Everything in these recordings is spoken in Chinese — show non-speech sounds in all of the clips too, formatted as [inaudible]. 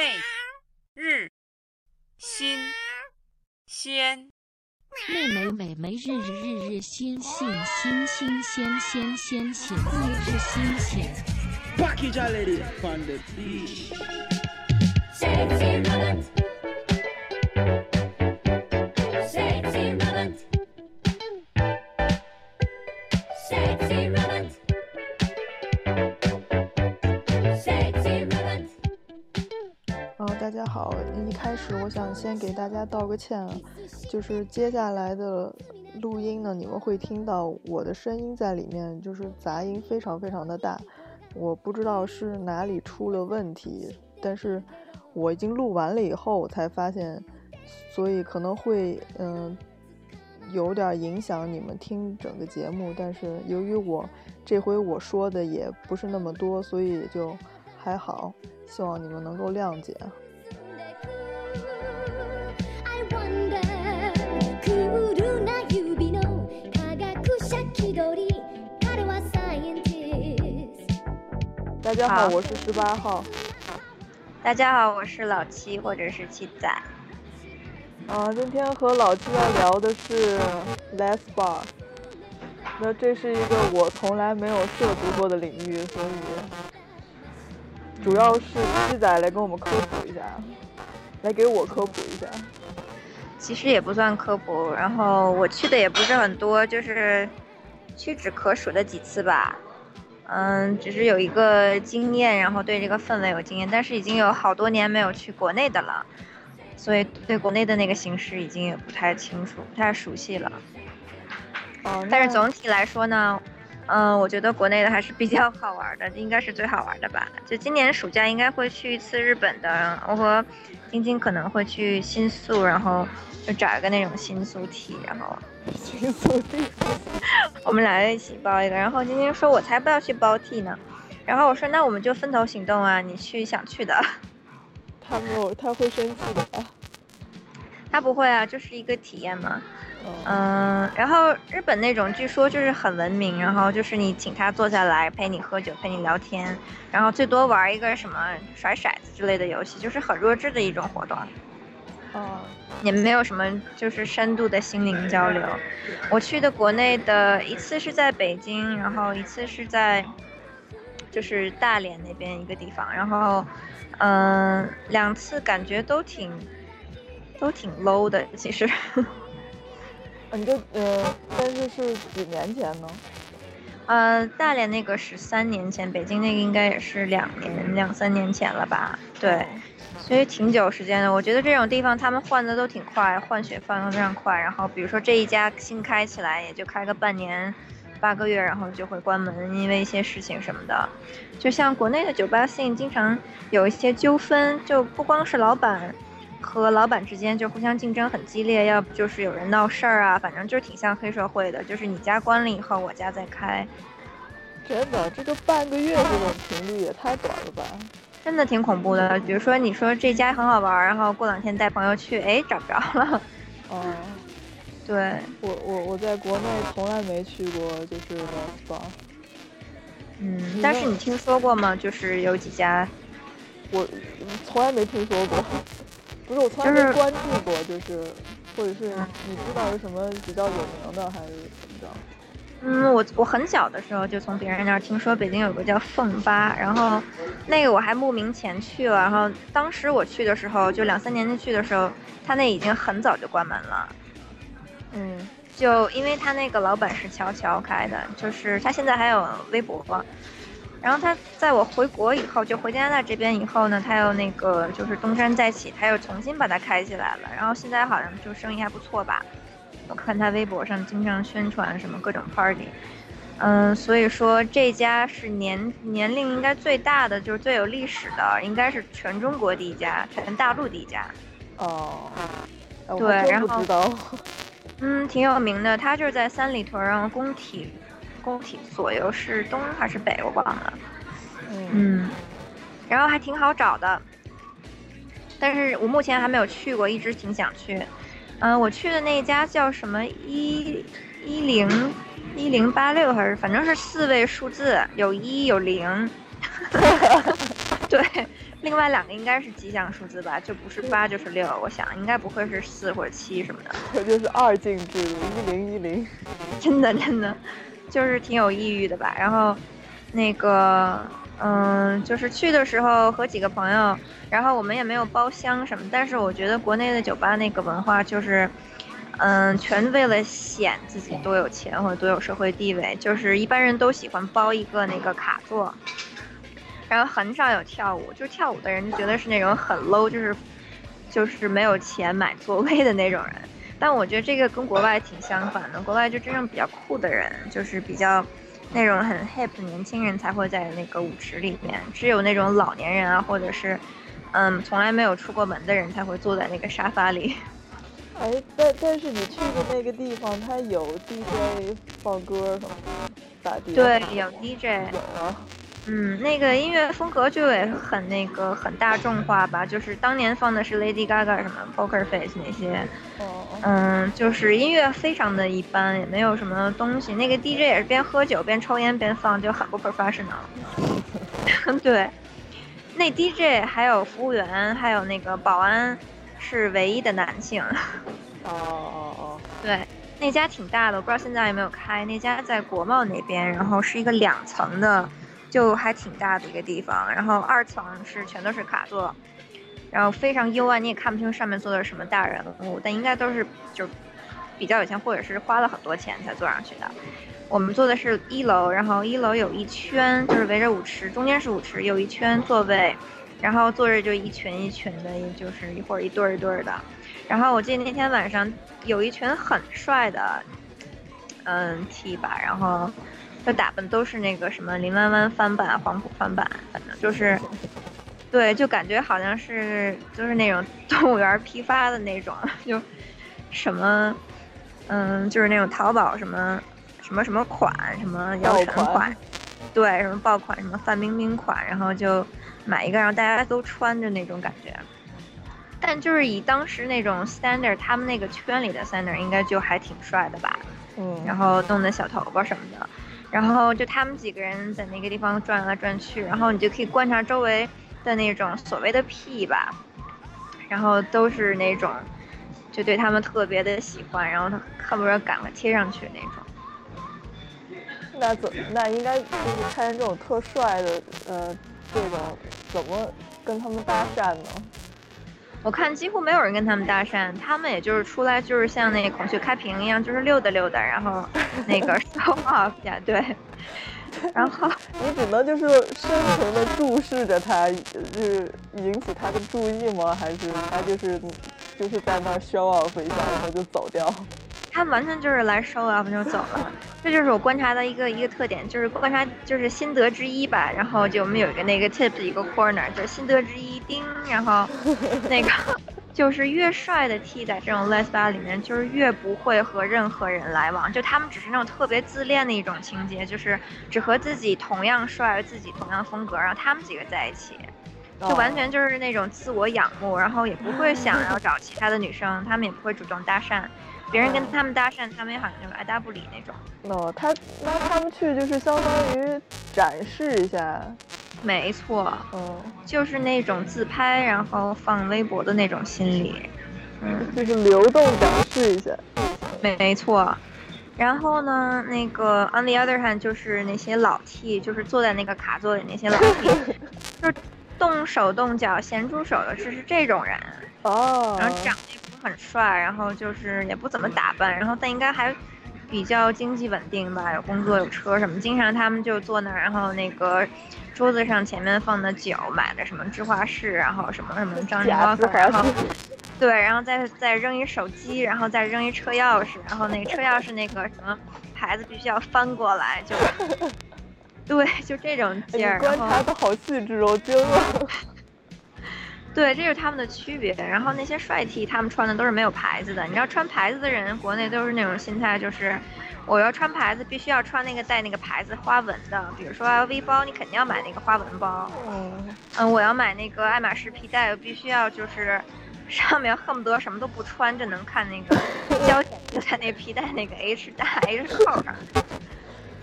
妹日新鲜。妹妹妹妹日日日日新新新新鲜鲜鲜鲜日日新鲜。Package a lady funded. 开始我想先给大家道个歉啊，就是接下来的录音呢，你们会听到我的声音在里面，就是杂音非常非常的大，我不知道是哪里出了问题，但是我已经录完了以后，我才发现，所以可能会嗯、有点影响你们听整个节目，但是由于我这回我说的也不是那么多，所以就还好，希望你们能够谅解。大家好，好我是十八号。大家好，我是老七或者是七仔。啊，今天和老七要聊的是 Les Bar。那这是一个我从来没有涉足过的领域，所以主要是七仔来跟我们科普一下，来给我科普一下。其实也不算科普，然后我去的也不是很多，就是屈指可数的几次吧。嗯，只是有一个经验，然后对这个氛围有经验，但是已经有好多年没有去国内的了，所以对国内的那个形式已经也不太清楚、不太熟悉了。哦，但是总体来说呢，嗯，我觉得国内的还是比较好玩的，应该是最好玩的吧。就今年暑假应该会去一次日本的，我和晶晶可能会去新宿，然后就找一个那种新宿 T，然后迅速地我们俩一起包一个。然后晶晶说：“我才不要去包 T 呢。”然后我说：“那我们就分头行动啊，你去想去的。[laughs] 他没有，他会生气的吧？”他不会啊，就是一个体验嘛。嗯，嗯，然后日本那种据说就是很文明，然后就是你请他坐下来陪你喝酒，陪你聊天，然后最多玩一个什么甩骰子之类的游戏，就是很弱智的一种活动，啊，也没有什么就是深度的心灵交流。我去的国内的一次是在北京，然后一次是在就是大连那边一个地方，然后嗯，两次感觉都挺都挺 low 的，其实。你这呃，但是是几年前呢？呃，大连那个是三年前，北京那个应该也是两年、两三年前了吧？对，所以挺久时间的。我觉得这种地方他们换的都挺快，换血换的非常快。然后比如说这一家新开起来，也就开个半年、八个月，然后就会关门，因为一些事情什么的。就像国内的酒吧 scene 经常有一些纠纷，就不光是老板。和老板之间就互相竞争很激烈，要不就是有人闹事儿啊，反正就是挺像黑社会的。就是你家关了以后，我家再开，真的，这个半个月这种频率也太短了吧？[laughs] 真的挺恐怖的。比如说你说这家很好玩，然后过两天带朋友去，哎，找不着了。嗯，对，我我我在国内从来没去过，就是 Les Bar。嗯，但是你听说过吗？就是有几家，我嗯从来没听说过，不是我从来就是没关注过，就是或者是你知道有什么比较有名的，还是怎么着？嗯，我我很小的时候就从别人那儿听说北京有个叫凤吧，然后那个我还慕名前去了，然后当时我去的时候，就两三年前去的时候，他那已经很早就关门了。嗯，就因为他那个老板是乔乔开的，就是他现在还有微博，然后他在我回国以后，就回加拿大这边以后呢，他又那个就是东山再起，他又重新把它开起来了，然后现在好像就生意还不错吧，我看他微博上经常宣传什么各种 party，嗯，所以说这家是年年龄应该最大的，就是最有历史的，应该是全中国第一家，全大陆第一家。哦，对然后。[laughs] 嗯，挺有名的。他就是在三里屯儿，然后工体，工体左右是东还是北，我忘了。嗯嗯，然后还挺好找的，但是我目前还没有去过，一直挺想去。嗯、我去的那一家叫什么一一零一零八六还是反正是四位数字，有一有零。[laughs] 对，另外两个应该是吉祥数字吧，就不是八就是六，我想应该不会是四或者七什么的。这 [laughs] 就是二进制，一零一零。真的真的，就是挺有抑郁的吧。然后，那个，嗯，就是去的时候和几个朋友，然后我们也没有包厢什么。但是我觉得国内的酒吧那个文化就是，嗯，全为了显自己多有钱或者多有社会地位，就是一般人都喜欢包一个那个卡座，然后很少有跳舞，就跳舞的人就觉得是那种很 low，就是就是没有钱买座位的那种人。但我觉得这个跟国外挺相反的，国外就真正比较酷的人，就是比较那种很 hip 的年轻人才会在那个舞池里面，只有那种老年人啊，或者是嗯从来没有出过门的人才会坐在那个沙发里。[laughs] 哎，但但是你去的那个地方，它有 DJ 放歌什么的，咋地？对，有 DJ。有啊。嗯，那个音乐风格就也很那个很大众化吧，就是当年放的是 Lady Gaga 什么 Poker Face 那些，嗯，就是音乐非常的一般，也没有什么东西。那个 DJ 也是边喝酒边抽烟边放，就很不 professional。[laughs] 对，那 DJ 还有服务员，还有那个保安是唯一的男性。哦哦哦。对，那家挺大的，我不知道现在有没有开。那家在国贸那边，然后是一个两层的。就还挺大的一个地方，然后二层是全都是卡座，然后非常幽暗，你也看不清上面坐的是什么大人物，但应该都是就比较有钱或者是花了很多钱才坐上去的。我们坐的是一楼，然后一楼有一圈就是围着舞池，中间是舞池，有一圈座位，然后坐着就一群一群的，就是一会儿一对儿一对儿的。然后我记得那天晚上有一群很帅的，嗯 T 吧，然后。的打扮都是那个什么林弯弯翻版、黄埔翻版，反正就是，对，就感觉好像是就是那种动物园批发的那种，就什么，嗯，就是那种淘宝什么什么什么款，什么姚晨款，对，什么爆款，什么范冰冰款，然后就买一个，然后大家都穿着那种感觉。但就是以当时那种 standard，他们那个圈里的 standard 应该就还挺帅的吧，嗯，然后弄的小头发什么的。然后就他们几个人在那个地方转来转去，然后你就可以观察周围的那种所谓的 P 吧，然后都是那种就对他们特别的喜欢，然后他恨不得赶快贴上去那种。那怎那应该就是看见这种特帅的呃这种怎么跟他们搭讪呢？我看几乎没有人跟他们搭讪，他们也就是出来就是像那孔雀开屏一样，就是溜达溜达，然后那个 [laughs] show off 呀，对。然后 [laughs] 你只能就是深情的注视着他，就是引起他的注意吗？还是他就是就是在那 show off 一下，然后就走掉？他完全就是来 show off 就走了，这就是我观察的一个一个特点，就是观察就是心得之一吧。然后就我们有一个那个 tip 一个 corner，就是心得之一，叮，然后那个 [laughs] 就是越帅的 T 在这种 les bar 里面，就是越不会和任何人来往，就他们只是那种特别自恋的一种情节，就是只和自己同样帅、自己同样风格，然后他们几个在一起，就完全就是那种自我仰慕，然后也不会想要找其他的女生，他们也不会主动搭讪。别人跟他们搭讪，他们也好像就爱答不理那种。哦，他那他们去就是相当于展示一下。没错，嗯，就是那种自拍然后放微博的那种心理。嗯，就是流动展示一下。没没错。然后呢，那个 on the other hand 就是那些老 T，就是坐在那个卡座里那些老 T，[laughs] 就是动手动脚、咸猪手的，是是这种人。哦。然后长得。很帅，然后就是也不怎么打扮，然后但应该还比较经济稳定吧，有工作有车什么。经常他们就坐那儿，然后那个桌子上前面放的酒，买的什么芝华士，然后什么什么张家口，然后对，然后再再扔一手机，然后再扔一车钥匙，然后那个车钥匙那个什么牌子必须要翻过来，就 [laughs] 对，就这种劲儿。观察的好细致哦，惊了。[laughs] 对，这是他们的区别。然后那些帅 T，他们穿的都是没有牌子的。你知道穿牌子的人，国内都是那种心态，就是我要穿牌子，必须要穿那个带那个牌子花纹的。比如说 LV 包，你肯定要买那个花纹包。嗯。嗯，我要买那个爱马仕皮带，我必须要就是上面恨不得什么都不穿，就能看那个 [laughs] 胶点就在那皮带那个 H 带 H 扣上。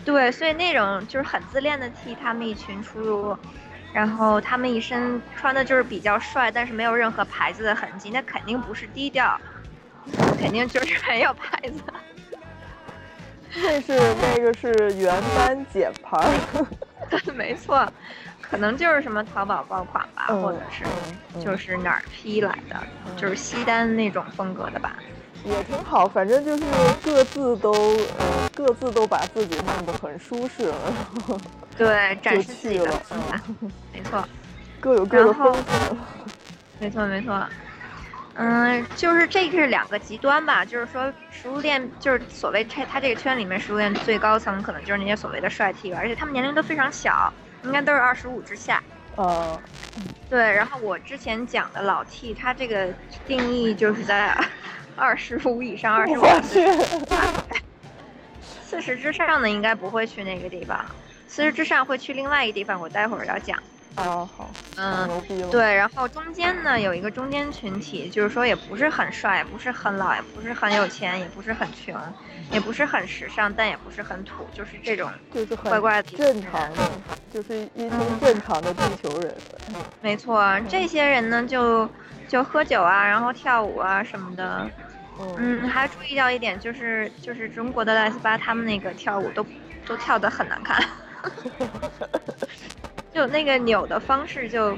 对，所以那种就是很自恋的 T，他们一群出入。然后他们一身穿的就是比较帅，但是没有任何牌子的痕迹，那肯定不是低调，肯定就是 [laughs] 没有牌子。那是那个是原班解牌儿，[laughs] 对，没错，可能就是什么淘宝爆款吧，嗯或者是嗯就是哪儿批来的，就是西单那种风格的吧。也挺好，反正就是各自都呃各自都把自己弄得很舒适了，然后对，[laughs] 展示自己的没错。[laughs] 各有各的风格。[laughs] 没错没错，嗯，就是这是两个极端吧，就是说食物链就是所谓这他这个圈里面食物链最高层可能就是那些所谓的帅 T 吧，而且他们年龄都非常小，应该都是二十五之下。呃，对，然后我之前讲的老 T，他这个定义就是在二十五以上，二十五四十之上的应该不会去那个地方，四十之上会去另外一个地方，我待会儿要讲。哦好，嗯，对，然后中间呢有一个中间群体，就是说也不是很帅，也不是很老，也不是很有钱，也不是很穷，也不是很时尚，但也不是很土，就是这种就是很怪怪的正常的，就是一群正常的地球人。没错，这些人呢就就喝酒啊，然后跳舞啊什么的。嗯，嗯，还注意到一点就是就是中国的赖斯巴他们那个跳舞都都跳得很难看，[laughs] 就那个扭的方式就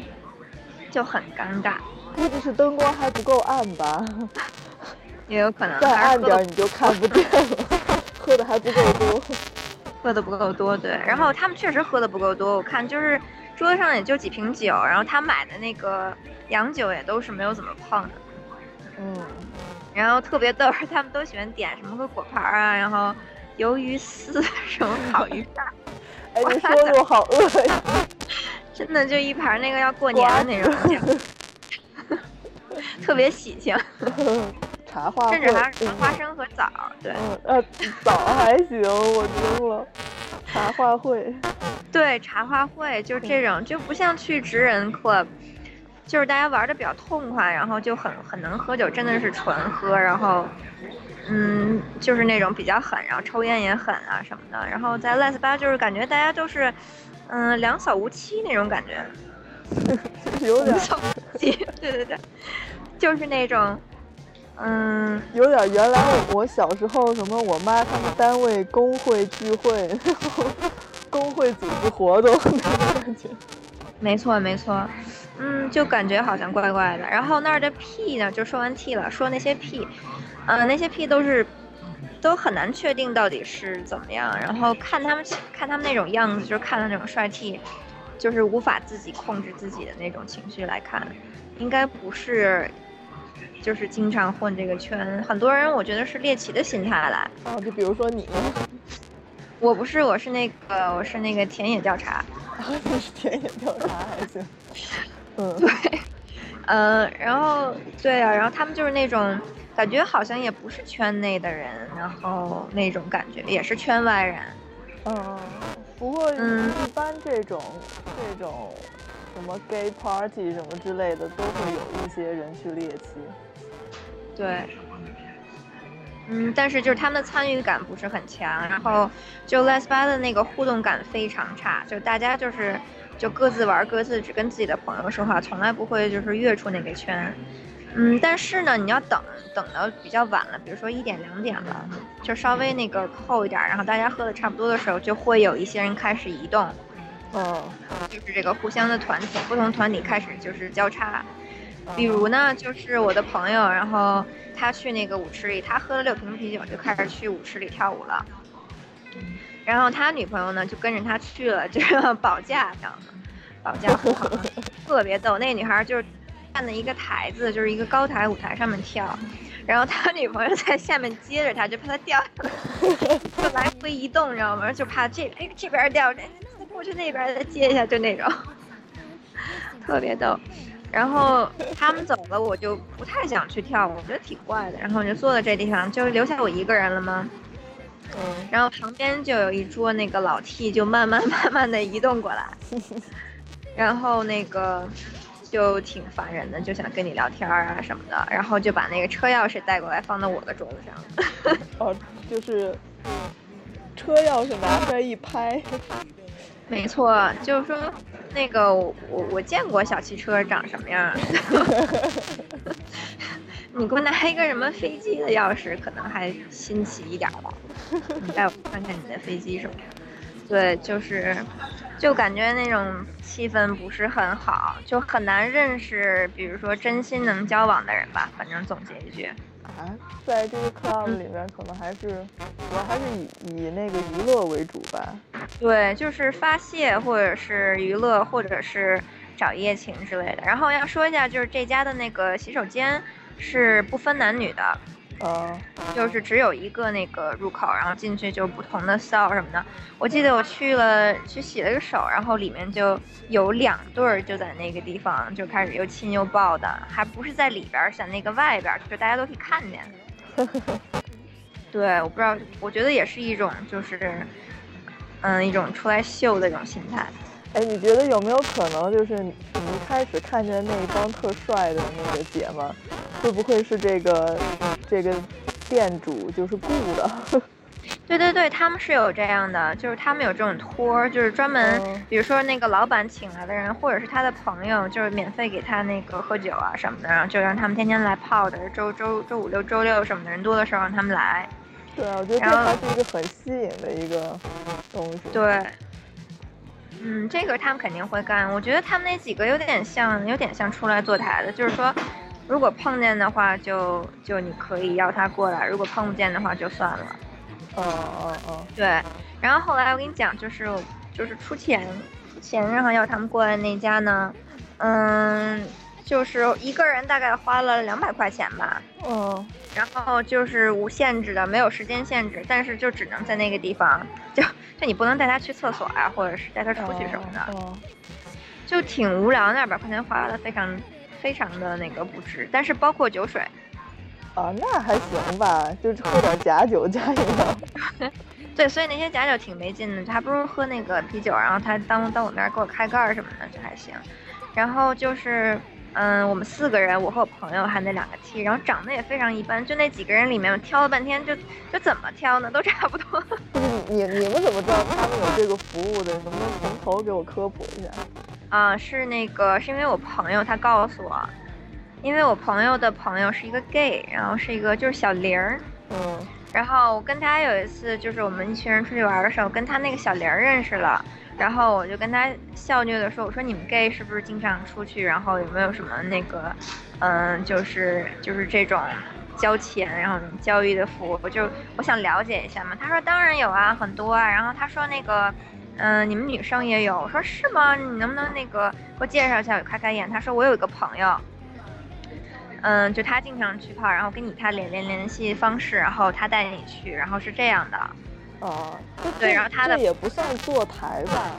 就很尴尬，估计是灯光还不够暗吧，[laughs] 也有可能再暗点你就看不见了，喝的还不够多。[laughs] 喝的不够多，对。然后他们确实喝的不够多，我看就是桌上也就几瓶酒，然后他买的那个洋酒也都是没有怎么碰的。嗯，然后特别逗，[laughs] 他们都喜欢点什么个果盘儿啊，然后鱿鱼丝、什么烤鱼片儿，哎，你说的我好饿呀。[laughs] 真的就一盘那个要过年的那种酒，[laughs] 特别喜庆，茶甚至还有什么花生和枣儿，对嗯，呃，枣还行，我惊了。茶话会，对，茶话会就是这种，就不像去职人 club，就是大家玩的比较痛快，然后就很很能喝酒，真的是纯喝，然后。嗯，就是那种比较狠，然后抽烟也狠啊什么的。然后在赖斯巴就是感觉大家都是，嗯，两小无妻那种感觉。[laughs] 有点小气，对对对，就是那种，嗯，有点原来我小时候什么我妈他们单位工会聚会，然后工会组织活动那种感觉。没错没错，嗯，就感觉好像怪怪的。然后那儿的 P 呢，就说完 T 了，说那些 P，嗯、那些 P 都是都很难确定到底是怎么样。然后看他们看他们那种样子，就是看到那种帅 T，就是无法自己控制自己的那种情绪来看，应该不是。就是经常混这个圈，很多人我觉得是猎奇的心态来。啊，就比如说你，[laughs] 我不是，我是那个，我是那个田野调查。啊，你是田野调查还行。嗯，嗯，然后对啊，然后他们就是那种感觉好像也不是圈内的人，然后那种感觉也是圈外人。嗯，不过嗯一般这种这种什么 gay party 什么之类的，都会有一些人去猎奇。对，嗯，但是就是他们的参与感不是很强，然后就 Les 巴的那个互动感非常差，就大家就是就各自玩各自，只跟自己的朋友说话，从来不会就是跃出那个圈。嗯，但是呢，你要等等的比较晚了，比如说一点两点了，就稍微那个后一点儿，然后大家喝的差不多的时候，就会有一些人开始移动，哦，就是这个互相的团体，不同团体开始就是交叉。比如呢，就是我的朋友，然后他去那个舞池里，他喝了六瓶啤酒，就开始去舞池里跳舞了。然后他女朋友呢，就跟着他去了，就是保驾，知道吗？保驾护航，[laughs] 特别逗。那女孩就是站在一个台子，就是一个高台舞台上面跳，然后他女朋友在下面接着他，就怕他掉下来，就来回移动，你知道吗？就怕这哎这边掉，这再过去那边再接一下，就那种，特别逗。然后他们走了，我就不太想去跳舞，我觉得挺怪的。然后我就坐在这地方，就留下我一个人了吗？嗯，然后旁边就有一桌那个老 T，就慢慢慢慢的移动过来，[laughs] 然后那个就挺烦人的，就想跟你聊天啊什么的，然后就把那个车钥匙带过来放到我的桌子上。[laughs] 哦，就是车钥匙拿出来一拍，[laughs] 没错，就是说那个我我我见过小汽车长什么样。你给我拿一个什么飞机的钥匙，可能还新奇一点吧。你带我看看你的飞机什么样。对，就是，就感觉那种气氛不是很好，就很难认识，比如说真心能交往的人吧。反正总结一句，啊，在这个 club 里面，可能还是主要还是以以那个娱乐为主吧。对，就是发泄或者是娱乐，或者是找一夜情之类的。然后要说一下，就是这家的那个洗手间是不分男女的。啊，就是只有一个那个入口，然后进去就不同的 style 什么的。我记得我去了去洗了个手，然后里面就有两对儿就在那个地方就开始又亲又抱的，还不是在里边儿，在那个外边儿，就是大家都可以看见。[laughs] 对，我不知道，我觉得也是一种就是，嗯，一种出来秀的一种心态。哎，你觉得有没有可能，就是你一开始看见那一帮特帅的那个姐们儿，会不会是这个这个店主就是雇的？[laughs] 对对对，他们是有这样的，就是他们有这种托儿，就是专门，嗯比如说那个老板请来的人，或者是他的朋友，就是免费给他那个喝酒啊什么的，然后就让他们天天来泡的，周周周五六周六什么的人多的时候让他们来。对啊，我觉得这还是一个很吸引的一个东西。对，嗯，这个他们肯定会干。我觉得他们那几个有点像，有点像出来坐台的，就是说，如果碰见的话就，就你可以要他过来；如果碰不见的话，就算了。哦哦哦，对，然后后来我跟你讲，就是就是出钱出钱，然后要他们过来那家呢，嗯，就是一个人大概花了两百块钱吧，嗯，然后就是无限制的，没有时间限制，但是就只能在那个地方，就就你不能带他去厕所啊，或者是带他出去什么的，哦，就挺无聊。那二百块钱花的非常非常的那个不值，但是包括酒水，啊，那还行吧，就是喝点假酒加饮料。[laughs] 对，所以那些假酒挺没劲的，还不如喝那个啤酒，然后他当当我面给我开盖儿什么的，就还行。然后就是，嗯，我们四个人，我和我朋友还有那两个 T，然后长得也非常一般，就那几个人里面，我挑了半天就，就怎么挑呢，都差不多。就 [laughs] 是你你们怎么知道他们有这个服务的？能不能从头给我科普一下？啊，是那个，是因为我朋友他告诉我，因为我朋友的朋友是一个 gay，然后是一个就是小玲儿，嗯然后我跟他有一次，就是我们一群人出去玩的时候，跟他那个小玲儿认识了。然后我就跟他笑虐的说：“我说你们 gay 是不是经常出去？然后有没有什么那个，嗯，就是就是这种交钱然后交易的服务？我就我想了解一下嘛。”他说：“当然有啊，很多啊。”然后他说：“那个，嗯、你们女生也有。”我说：“是吗？你能不能那个给我介绍一下，我开开眼？”他说：“我有一个朋友。”嗯，就他经常去泡，然后跟你他联联联系方式，然后他带你去，然后是这样的。啊，这对这然后他的这也不算坐台吧？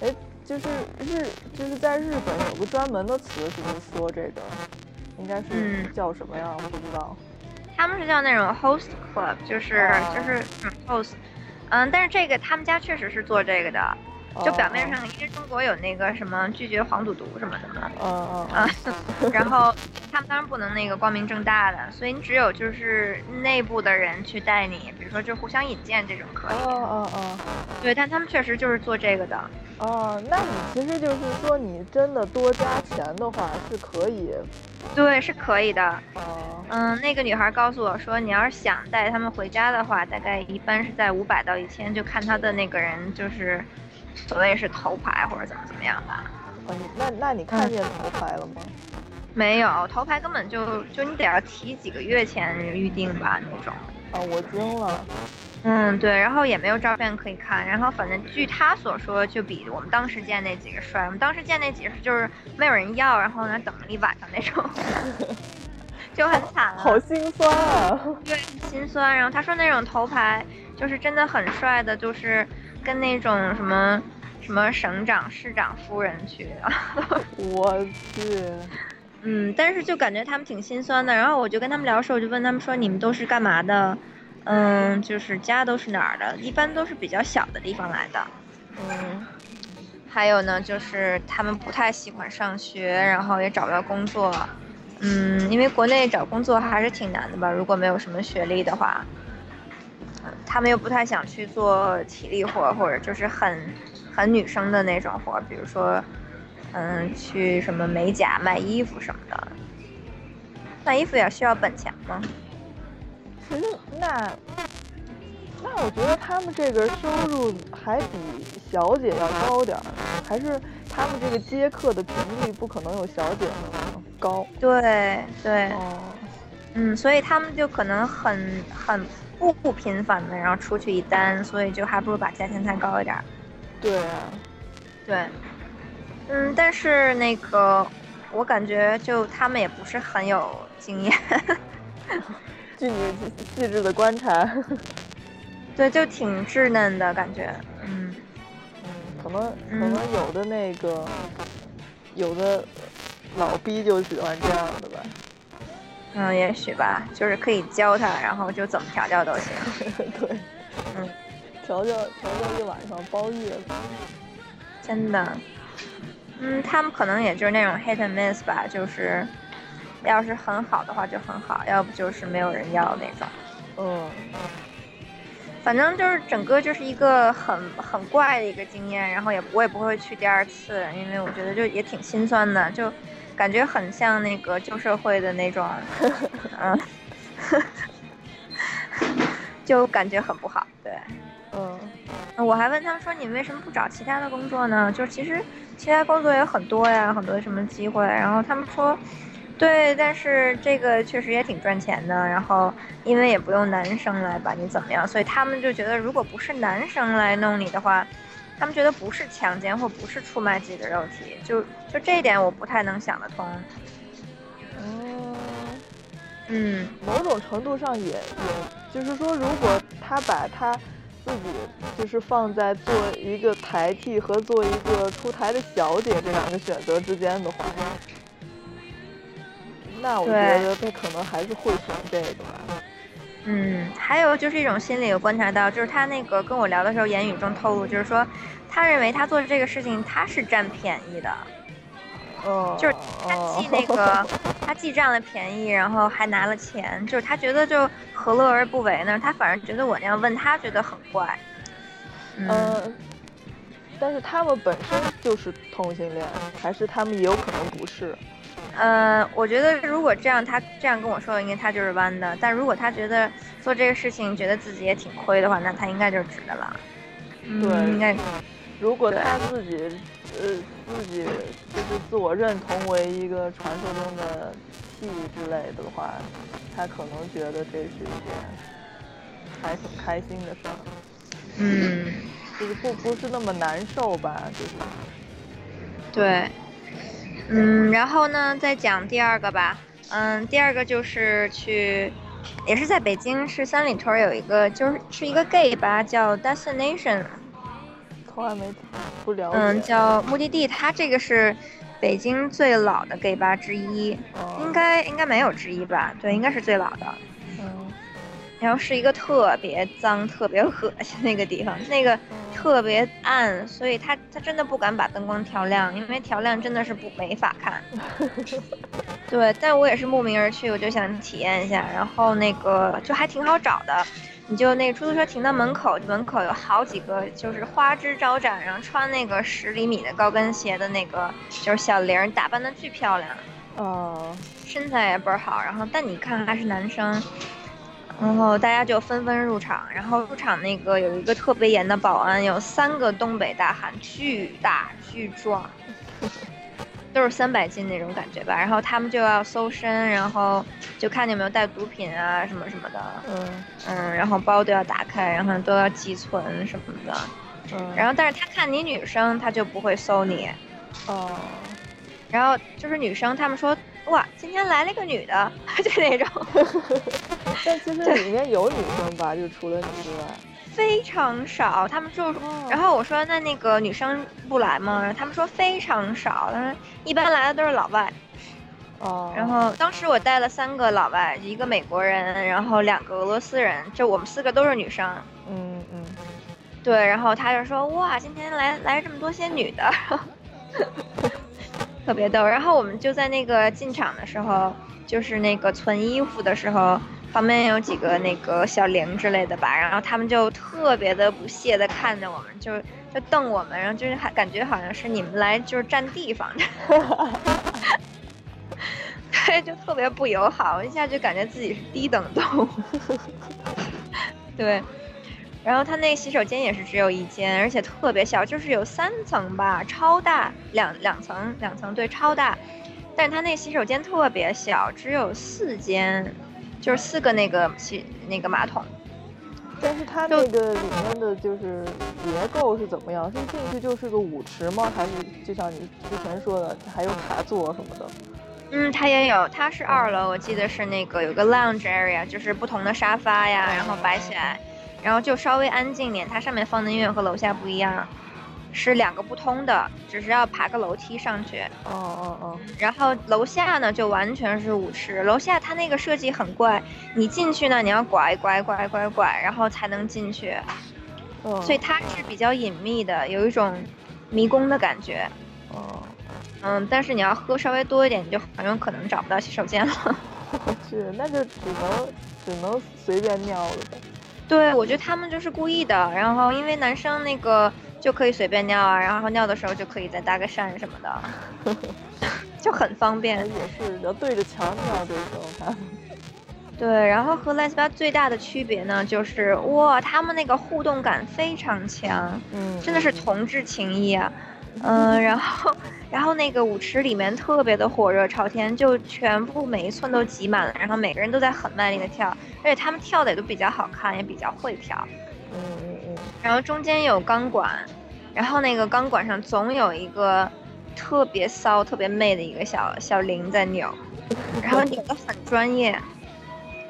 哎，就是日就是在日本有个专门的词，是不是说这个？应该是嗯叫什么呀？我不知道。他们是叫那种 host club，就是、哦就是嗯 host，嗯，但是这个他们家确实是做这个的，就表面上，因为中国有那个什么拒绝黄赌毒什么的嘛，嗯嗯啊，然后他们当然不能那个光明正大的，所以你只有就是内部的人去带你，比如说就互相引荐这种可以，哦哦哦。对，但他们确实就是做这个的，哦，那你其实就是说，你真的多加钱的话是可以，对，是可以的。哦。嗯，那个女孩告诉我说，你要是想带他们回家的话，大概一般是在五百到一千，就看他的那个人就是所谓是头牌或者怎么怎么样吧。哦，你那那你看见头牌了吗？没有头牌根本就就你得要提几个月前预定吧那种。啊，我惊了。嗯，对，然后也没有照片可以看，然后反正据他所说，就比我们当时见那几个帅。我们当时见那几个就是没有人要，然后呢等了一晚上那种，[laughs] 就很惨了。好心酸啊！对，心酸。然后他说那种头牌就是真的很帅的，就是跟那种什么什么省长、市长夫人去的。[laughs] 我去，嗯，但是就感觉他们挺心酸的。然后我就跟他们聊的时候，我就问他们说：“你们都是干嘛的？嗯，就是家都是哪儿的？一般都是比较小的地方来的。嗯还有呢，就是他们不太喜欢上学，然后也找不到工作。嗯，因为国内找工作还是挺难的吧，如果没有什么学历的话。嗯他们又不太想去做体力活，或者就是很很女生的那种活，比如说，嗯，去什么美甲、卖衣服什么的。卖衣服也需要本钱吗？其实那那我觉得他们这个收入还比小姐要高点儿，还是他们这个接客的频率不可能有小姐那么高。对对，哦，嗯，所以他们就可能很很不不频繁的，然后出去一单，所以就还不如把价钱抬高一点儿。对啊，对，嗯，但是那个我感觉就他们也不是很有经验，[laughs] 据你细致的观察，对，就挺稚嫩的感觉，嗯，嗯，可能可嗯能有的那个有的老逼就喜欢这样的吧。嗯，也许吧，就是可以教他，然后就怎么调教都行。[laughs] 对，嗯，调教调教一晚上包月子。真的，嗯，他们可能也就是那种 hit and miss 吧，就是要是很好的话就很好，要不就是没有人要那种。嗯，反正就是整个就是一个很很怪的一个经验，然后也我也不会去第二次，因为我觉得就也挺心酸的，就感觉很像那个旧社会的那种，[laughs] 嗯，[laughs] 就感觉很不好，对。嗯，我还问他说：“你为什么不找其他的工作呢？就是其实其他工作也很多呀，很多什么机会。”然后他们说：“对，但是这个确实也挺赚钱的。然后因为也不用男生来把你怎么样，所以他们就觉得如果不是男生来弄你的话，他们觉得不是强奸或不是出卖自己的肉体。就就这一点我不太能想得通。嗯，嗯，某种程度上也也就是说，如果他把他自己就是放在做一个台替和做一个出台的小姐这两个选择之间的话，那我觉得他可能还是会选这个吧。嗯，还有就是一种心理，我观察到，就是他那个跟我聊的时候，言语中透露，就是说，他认为他做这个事情他是占便宜的，哦，就是他既那个他既占了便宜，然后还拿了钱，就是他觉得就何乐而不为呢？他反而觉得我那样问他觉得很怪。嗯，嗯，但是他们本身就是同性恋，还是他们也有可能不是？呃，我觉得如果这样，他这样跟我说，应该他就是弯的。但如果他觉得做这个事情觉得自己也挺亏的话，那他应该就是直的了。嗯对应该如果他自己呃自己就是自我认同为一个传说中的 T 之类的话，他可能觉得这是一件还挺开心的事儿，嗯。就是不不是那么难受吧，就是对，嗯，然后呢，再讲第二个吧。嗯，第二个就是去，也是在北京，是三里屯有一个，就是是一个 gay 吧，叫 Destination，从来没不了解。嗯，叫目的地。它这个是北京最老的 gay 吧之一，哦应该应该没有之一吧？对，应该是最老的。嗯然后是一个特别脏、特别恶心那个地方，那个特别暗，所以他他真的不敢把灯光调亮，因为调亮真的是不没法看。[laughs] 对，但我也是慕名而去，我就想体验一下，然后那个就还挺好找的，你就那个出租车停到门口，门口有好几个就是花枝招展，然后穿那个十厘米的高跟鞋的那个就是小玲儿，打扮的巨漂亮。哦身材也倍儿好，然后但你看还是男生，然后大家就纷纷入场，然后入场那个有一个特别严的保安，有三个东北大汉，巨大巨壮，[laughs] 都是三百斤那种感觉吧，然后他们就要搜身，然后就看你有没有带毒品啊什么什么的，嗯。嗯，然后包都要打开，然后都要寄存什么的，嗯，然后但是他看你女生，他就不会搜你，哦。然后就是女生，他们说哇，今天来了一个女的，[laughs] 就那种。[laughs] 但其实里面有女生吧，就除了你之外。[laughs] 非常少，他们就，哦然后我说那那个女生不来吗？然后他们说非常少，他说一般来的都是老外。哦，然后当时我带了三个老外，一个美国人，然后两个俄罗斯人，就我们四个都是女生。嗯嗯，对，然后他就说哇，今天来来这么多些女的，特别逗。然后我们就在那个进场的时候，就是那个存衣服的时候，旁边有几个那个小玲之类的吧，然后他们就特别的不屑的看着我们，就就瞪我们，然后就是还感觉好像是你们来就是占地方，[laughs] 对，就特别不友好，一下就感觉自己是低等动物，[laughs] 对。然后它那个洗手间也是只有一间，而且特别小，就是有三层吧，超大，两两层两层对，超大。但是它那洗手间特别小，只有四间，就是四个那个洗那个马桶。但是它那个里面的就是结构是怎么样？是进去就是个舞池吗？还是就像你之前说的，还有卡座什么的？嗯，它也有，它是二楼，我记得是那个有个 lounge area，就是不同的沙发呀，然后摆起来。然后就稍微安静点，它上面放的音乐和楼下不一样，是两个不通的，只是要爬个楼梯上去。哦哦哦。然后楼下呢就完全是舞池，楼下它那个设计很怪，你进去呢你要拐拐拐拐拐，然后才能进去。哦。所以它是比较隐秘的，有一种迷宫的感觉。哦。嗯，但是你要喝稍微多一点，你就很有可能找不到洗手间了。[laughs] 我去，那就只能只能随便尿了呗。对，我觉得他们就是故意的。然后因为男生那个就可以随便尿啊，然后尿的时候就可以再搭个扇什么的，[laughs] 就很方便。也是，要对着墙尿这时候看。[laughs] 对，然后和赖斯巴最大的区别呢，就是哇，他们那个互动感非常强，嗯，真的是同志情谊啊。嗯，然后，然后那个舞池里面特别的火热朝天，就全部每一寸都挤满了，然后每个人都在很卖力的跳，而且他们跳的也都比较好看，也比较会跳。嗯嗯嗯。然后中间有钢管，然后那个钢管上总有一个特别骚、特别媚的一个小小铃在扭，然后扭的很专业。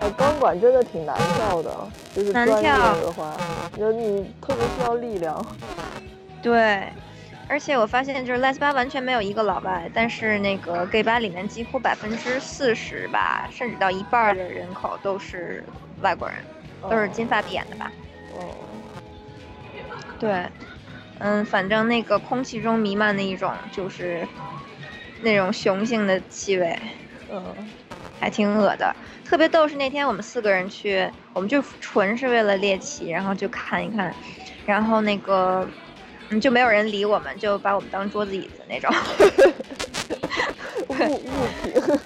呃，钢管真的挺难跳的，就是专业的话，就你特别需要力量。对。而且我发现，就是 Les 吧完全没有一个老外，但是那个 Gay 吧里面几乎百分之四十吧，甚至到一半的人口都是外国人，都是金发碧眼的吧。哦。对，嗯，反正那个空气中弥漫的一种就是那种雄性的气味，嗯，还挺恶的。特别逗是那天我们四个人去，我们就纯是为了猎奇，然后就看一看，然后那个。嗯，就没有人理我们，就把我们当桌子椅子那种物物品，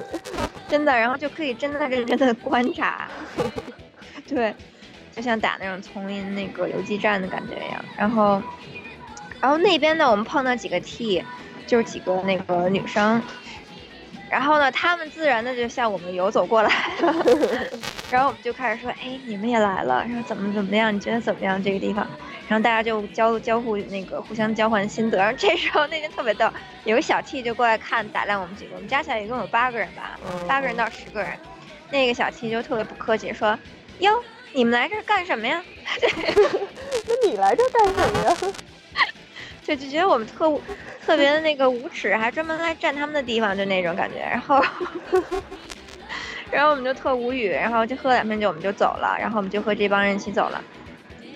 真的，然后就可以真的认真的观察，[laughs] 对，就像打那种丛林那个游击战的感觉一样。然后，然后那边呢，我们碰到几个 T，就是几个那个女生，然后呢，他们自然的就向我们游走过来，[laughs] 然后我们就开始说，哎，你们也来了，然后怎么怎么样？你觉得怎么样？这个地方？然后大家就交交互那个互相交换心得，然 [laughs] 后这时候那天特别逗，有个小 T 就过来看打量我们几个，我们加起来一共有八个人吧，八个人到十个人，那个小 T 就特别不客气说，哟，你们来这干什么呀？[laughs] 那你来这干什么呀？就 [laughs] 就觉得我们特特别的那个无耻，还专门来占他们的地方，就那种感觉。然后，然后我们就特无语，然后就喝两瓶酒，我们就走了，然后我们就和这帮人一起走了。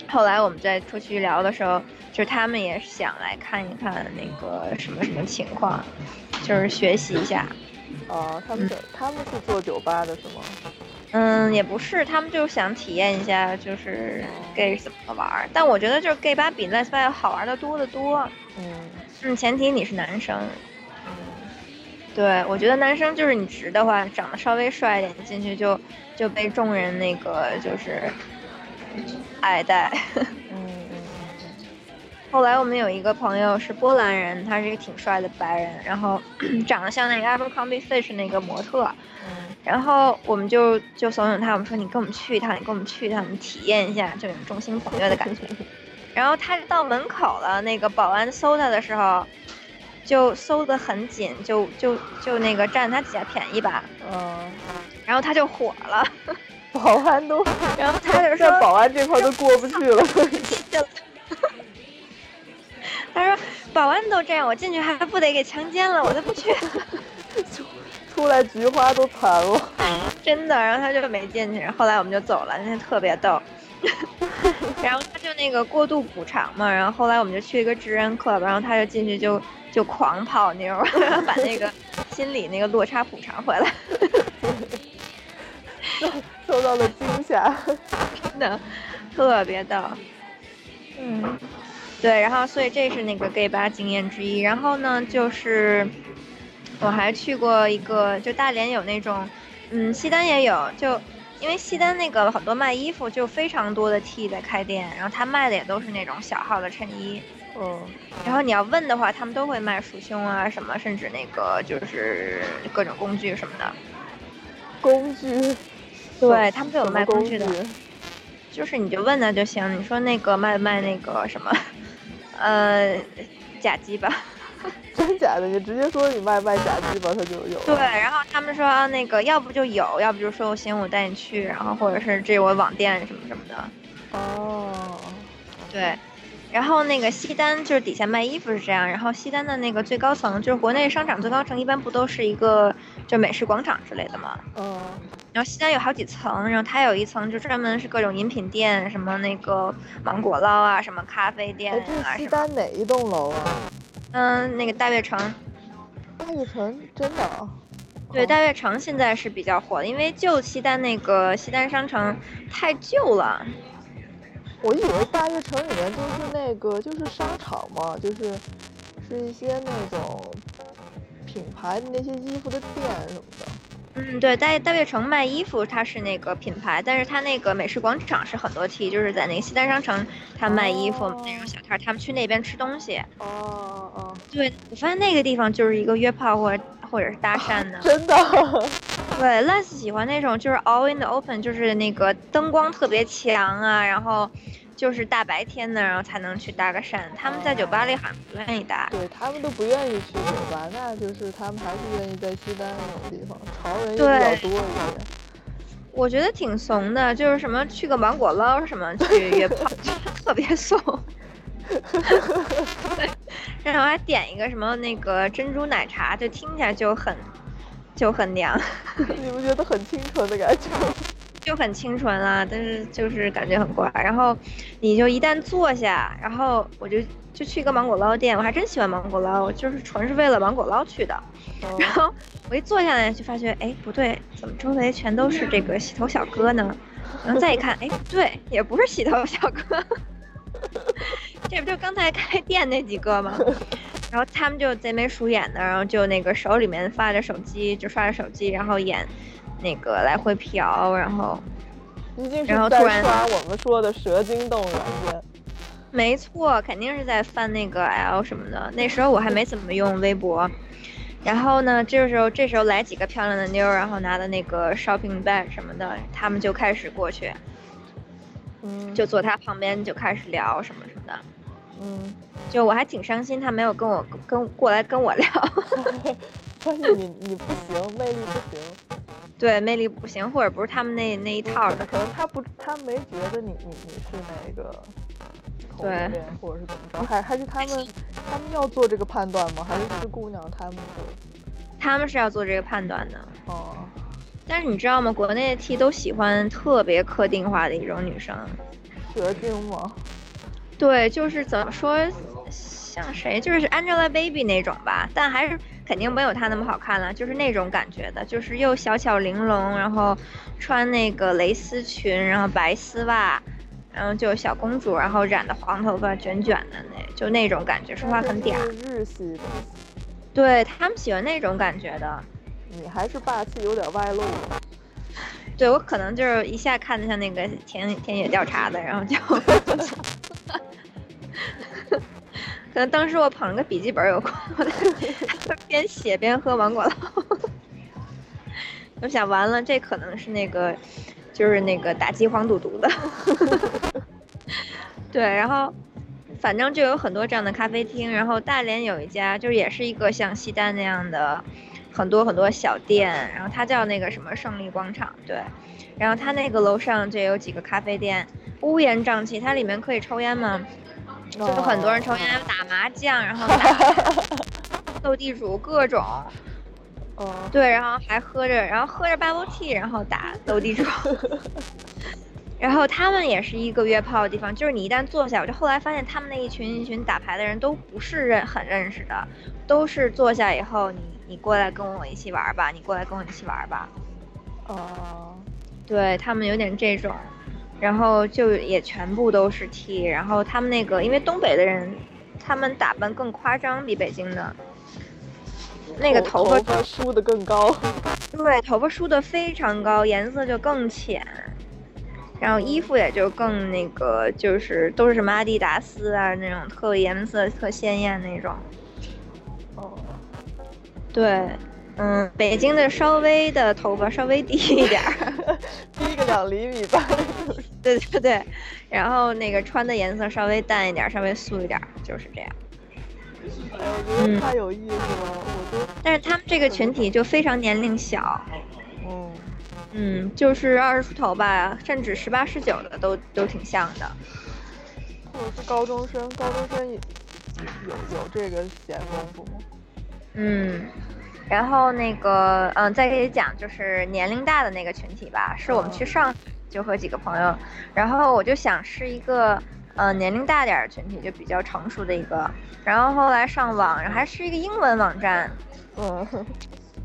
后来我们再出去聊的时候，就是他们也想来看一看那个什么什么情况，就是学习一下。哦，他们他们是做酒吧的是吗？嗯，也不是，他们就想体验一下，就是 gay 怎么玩。但我觉得就是 gay 吧比 les 吧要好玩的多得多。嗯，嗯，前提你是男生。嗯，对，我觉得男生就是你直的话，长得稍微帅一点，进去就就被众人那个就是。爱戴，嗯。[laughs] 后来我们有一个朋友是波兰人，他是一个挺帅的白人，然后 [clears throat] 长得像那个 Abercrombie Fish 那个模特，嗯。然后我们就就怂恿他，我们说你跟我们去一趟，你跟我们去一趟，你体验一下这种众星捧月的感觉。[laughs] 然后他到门口了，那个保安搜他的时候，就搜得很紧，就就就那个占他几下便宜吧。嗯。然后他就火了。保安都，然后他 [laughs] 就说，保安这块都过不去了。[laughs] 他说，保安都这样，我进去还不得给强奸了，我都不去。[laughs] 出来菊花都残了。真的，然后他就没进去。后来我们就走了，那天特别逗。然后他就那个过度补偿嘛，然后后来我们就去一个直人课，然后他就进去就就狂泡妞，把那个心理那个落差补偿回来。[laughs] 受到了惊吓。真的特别逗。嗯，对，然后所以这是那个 gay 吧经验之一。然后呢，就是我还去过一个，就大连有那种，嗯，西单也有，就因为西单那个很多卖衣服，就非常多的 T 在开店，然后他卖的也都是那种小号的衬衣。嗯，然后你要问的话，他们都会卖束胸啊什么，甚至那个就是各种工具什么的。工具。对他们都有卖工具的。就是你就问他就行，你说那个卖不卖那个什么，呃，假鸡吧。[laughs] 真假的？你直接说你卖卖假鸡吧，他就有。对，。然后他们说啊那个要不就有，要不就说行我带你去，然后或者是这是我网店什么什么的。哦。对，然后那个西单就是底下卖衣服是这样，然后西单的那个最高层就是国内商场最高层一般不都是一个就美食广场之类的嘛？嗯。然后西单有好几层，然后它有一层就专门是各种饮品店，什么那个芒果捞啊，什么咖啡店哎，这啊，是西单哪一栋楼啊？嗯，那个大悦城，大悦城真的啊？对，哦大悦城现在是比较火的，因为旧西单那个西单商城太旧了。我以为大悦城里面就是那个就是商场嘛，就是是一些那种品牌的那些衣服的店什么的。嗯，对，大大悦城卖衣服它是那个品牌，但是它那个美式广场是很多 T，就是在那个西单商城，它卖衣服、哦那种小摊，他们去那边吃东西。哦哦，对，我发现那个地方就是一个约炮或者或者是搭讪的。真的？[laughs] 对，Les 喜欢那种就是 all in the open，就是那个灯光特别强啊，然后就是大白天的，然后才能去搭个讪。他们在酒吧里好像不愿意搭。对他们都不愿意去酒吧，那就是他们还是愿意在西单那种地方，潮人也比较多一点。我觉得挺怂的，就是什么去个芒果捞什么去约炮，特别怂。[laughs] 对，然后还点一个什么那个珍珠奶茶，就听起来就很就很娘，你不觉得很清纯的感觉吗？就很清纯啦，但是就是感觉很怪。然后你就一旦坐下，然后我就就去一个芒果捞店，我还真喜欢芒果捞，我就是纯是为了芒果捞去的。嗯 [laughs] 然后我一坐下来就发觉，哎，不对，怎么周围全都是这个洗头小哥呢？然后再一看，哎，不对，也不是洗头小哥，[laughs] 这不就刚才开店那几个吗？[laughs] 然后他们就贼眉鼠眼的，然后就那个手里面发着手机，就刷着手机，然后演那个来回嫖，然后然后突然刷我们说的蛇精动软件。没错，肯定是在翻那个 L 什么的。那时候我还没怎么用微博，然后呢，这时候这时候来几个漂亮的妞，然后拿的那个 shopping bag 什么的，他们就开始过去，嗯，就坐他旁边就开始聊什么什么的。嗯，就我还挺伤心，他没有跟我跟过来跟我聊，[laughs] 发现你你不行，魅力不行。对，魅力不行，或者不是他们那那一套的。可能他不，他没觉得你你你是那个同性对恋，或者是怎么着，还还是他们他们要做这个判断吗？还是是姑娘他们的？他们是要做这个判断的，哦，但是你知道吗？国内的 T 都喜欢特别客定化的一种女生。蛇精吗？对，就是怎么说，像谁，就是 Angelababy 那种吧，但还是肯定没有她那么好看了，就是那种感觉的，就是又小巧玲珑，然后穿那个蕾丝裙，然后白丝袜，然后就小公主，然后染的黄头发卷卷的那，就那种感觉，说话很嗲。日系的，对他们喜欢那种感觉的。你还是霸气有点外露。对我可能就是一下看的像那个田田野调查的，然后就，[laughs] 可能当时我捧着个笔记本有空，我在边写边喝芒果捞。我想完了，这可能是那个，就是那个打击黄赌毒的。[laughs] 对，然后反正就有很多这样的咖啡厅，然后大连有一家，就是也是一个像西单那样的。很多很多小店，然后它叫那个什么胜利广场，对，然后它那个楼上就有几个咖啡店，乌烟瘴气，它里面可以抽烟吗？就是很多人抽烟，打麻将，然后打 [laughs] 斗地主，各种，哦，对，然后还喝着，然后喝着 bubble tea，然后打斗地主。[laughs] 然后他们也是一个约炮的地方，就是你一旦坐下，我就后来发现他们那一群一群打牌的人都不是认很认识的，都是坐下以后，你你过来跟我一起玩吧，你过来跟我一起玩吧。哦，对他们有点这种，然后就也全部都是 T，然后他们那个因为东北的人，他们打扮更夸张，比北京的。那个头发发梳的更高，对，头发梳的非常高，颜色就更浅，然后衣服也就更那个，就是都是什么阿迪达斯啊那种特颜色特鲜艳那种。哦，对，嗯，北京的稍微的头发稍微低一点儿，[laughs] 低个两厘米吧。[laughs] 对对对，然后那个穿的颜色稍微淡一点儿，稍微素一点儿，就是这样。哎，我觉得太有意思了，我都。但是他们这个群体就非常年龄小，嗯，嗯，就是二十出头吧，甚至十八十九的都都挺像的。或者是高中生，高中生也有有这个闲工夫吗？嗯，然后那个，嗯，再给你讲，就是年龄大的那个群体吧，是我们去上就和几个朋友，然后我就想是一个。呃，年龄大点儿群体就比较成熟的一个，然后后来上网，然后还是一个英文网站，嗯，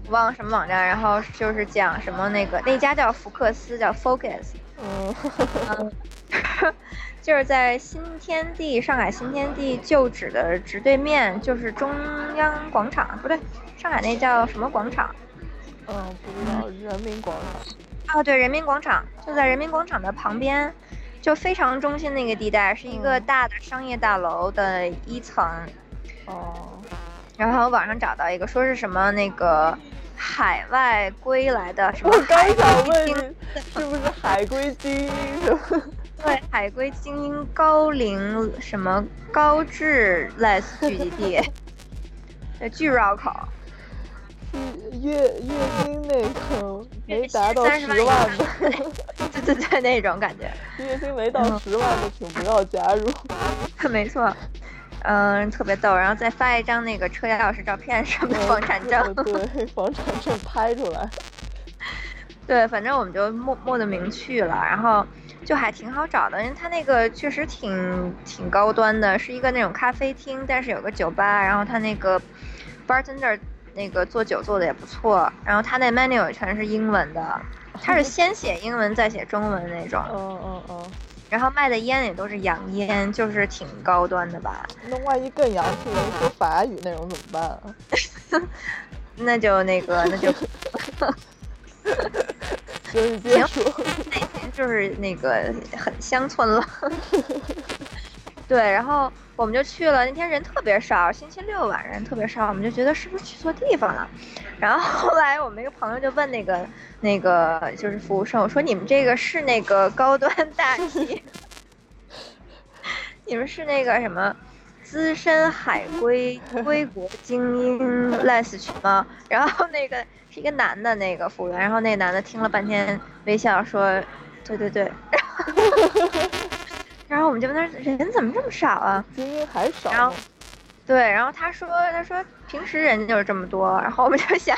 忘了什么网站，然后就是讲什么那个那家叫福克斯，叫 Focus，嗯，[laughs] 就是在新天地上海新天地旧址的直对面，就是中央广场，不对，上海那叫什么广场？嗯，不知道，人民广场。啊，对，人民广场就在人民广场的旁边。就非常中心那个地带，是一个大的商业大楼的一层。哦。然后网上找到一个，说是什么那个海外归来的什么。我刚想问你，是不是海归精英？对，海归精英高龄什么高质 less 聚集地，对，[laughs] 巨绕口。月月薪那个没达到十万的，[laughs] 对对对，那种感觉。月薪没到十万的，请不要加入。[laughs] 没错，嗯，特别逗。然后再发一张那个车钥匙照片，什么房产证，对，房产证拍出来。对，反正我们就默默的明去了，然后就还挺好找的，因为它那个确实挺挺高端的，是一个那种咖啡厅，但是有个酒吧，然后它那个 bartender。那个做酒做的也不错，然后他那 menu 也全是英文的，[laughs] 他是先写英文再写中文那种。嗯嗯嗯。然后卖的烟也都是洋烟，就是挺高端的吧。那万一更洋气，人说法语那种怎么办啊？[laughs] 那就那个，那就。[laughs] [laughs] 行。那天就是那个很乡村了。[laughs] 对，然后我们就去了，那天人特别少，星期六晚上人特别少，我们就觉得是不是去错地方了。然后后来我们一个朋友就问那个那个就是服务生，我说你们这个是那个高端大气，[laughs] 你们是那个什么资深海归归国精英 less 群吗？然后那个是一个男的那个服务员，然后那男的听了半天微笑说，对对对。[laughs] 然后我们就问他人怎么这么少啊？精英还少。然后，对，然后他说他说平时人就是这么多。然后我们就想，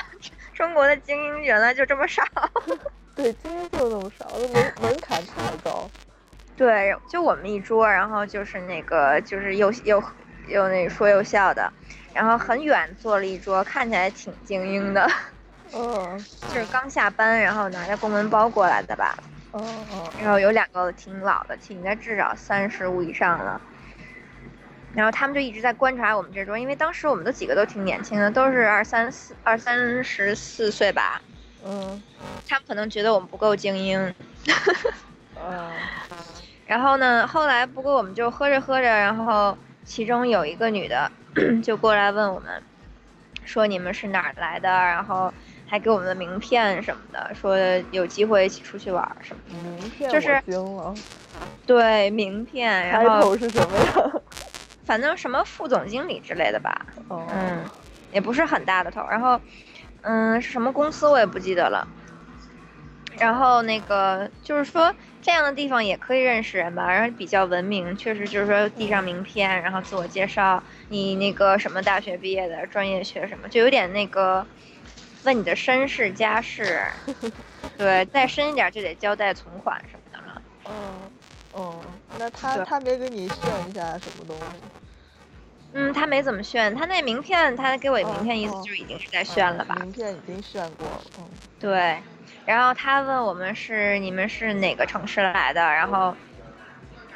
中国的精英原来就这么少。[laughs] 对，精英就这么少，门门槛太高。对，就我们一桌，然后就是那个就是又又又那说又笑的，然后很远坐了一桌，看起来挺精英的。哦。就是刚下班，然后拿着公文包过来的吧。哦哦，然后有两个挺老的，挺应该至少三十五以上了。然后他们就一直在观察我们这桌，因为当时我们的几个都挺年轻的，都是二三四二三十四岁吧。嗯。他们可能觉得我们不够精英。嗯。[laughs] 然后呢，后来不过我们就喝着喝着，然后其中有一个女的 [clears throat] 就过来问我们，说你们是哪儿来的？然后。还给我们的名片什么的，说有机会一起出去玩什么的。名片就是惊了。对，名片，然后是什么呀？反正什么副总经理之类的吧。哦。嗯，也不是很大的头。然后，嗯，是什么公司我也不记得了。然后那个就是说这样的地方也可以认识人吧，然后比较文明，确实就是说递上名片，然后自我介绍，你那个什么大学毕业的，专业学什么，就有点那个。问你的身世家世，[laughs] 对，再深一点就得交代存款什么的了。嗯，嗯，那他他没给你炫一下什么东西？嗯，他没怎么炫，他那名片，他给我名片意思就已经是在炫了吧？名片已经炫过了，嗯。对，然后他问我们是你们是哪个城市来的，然后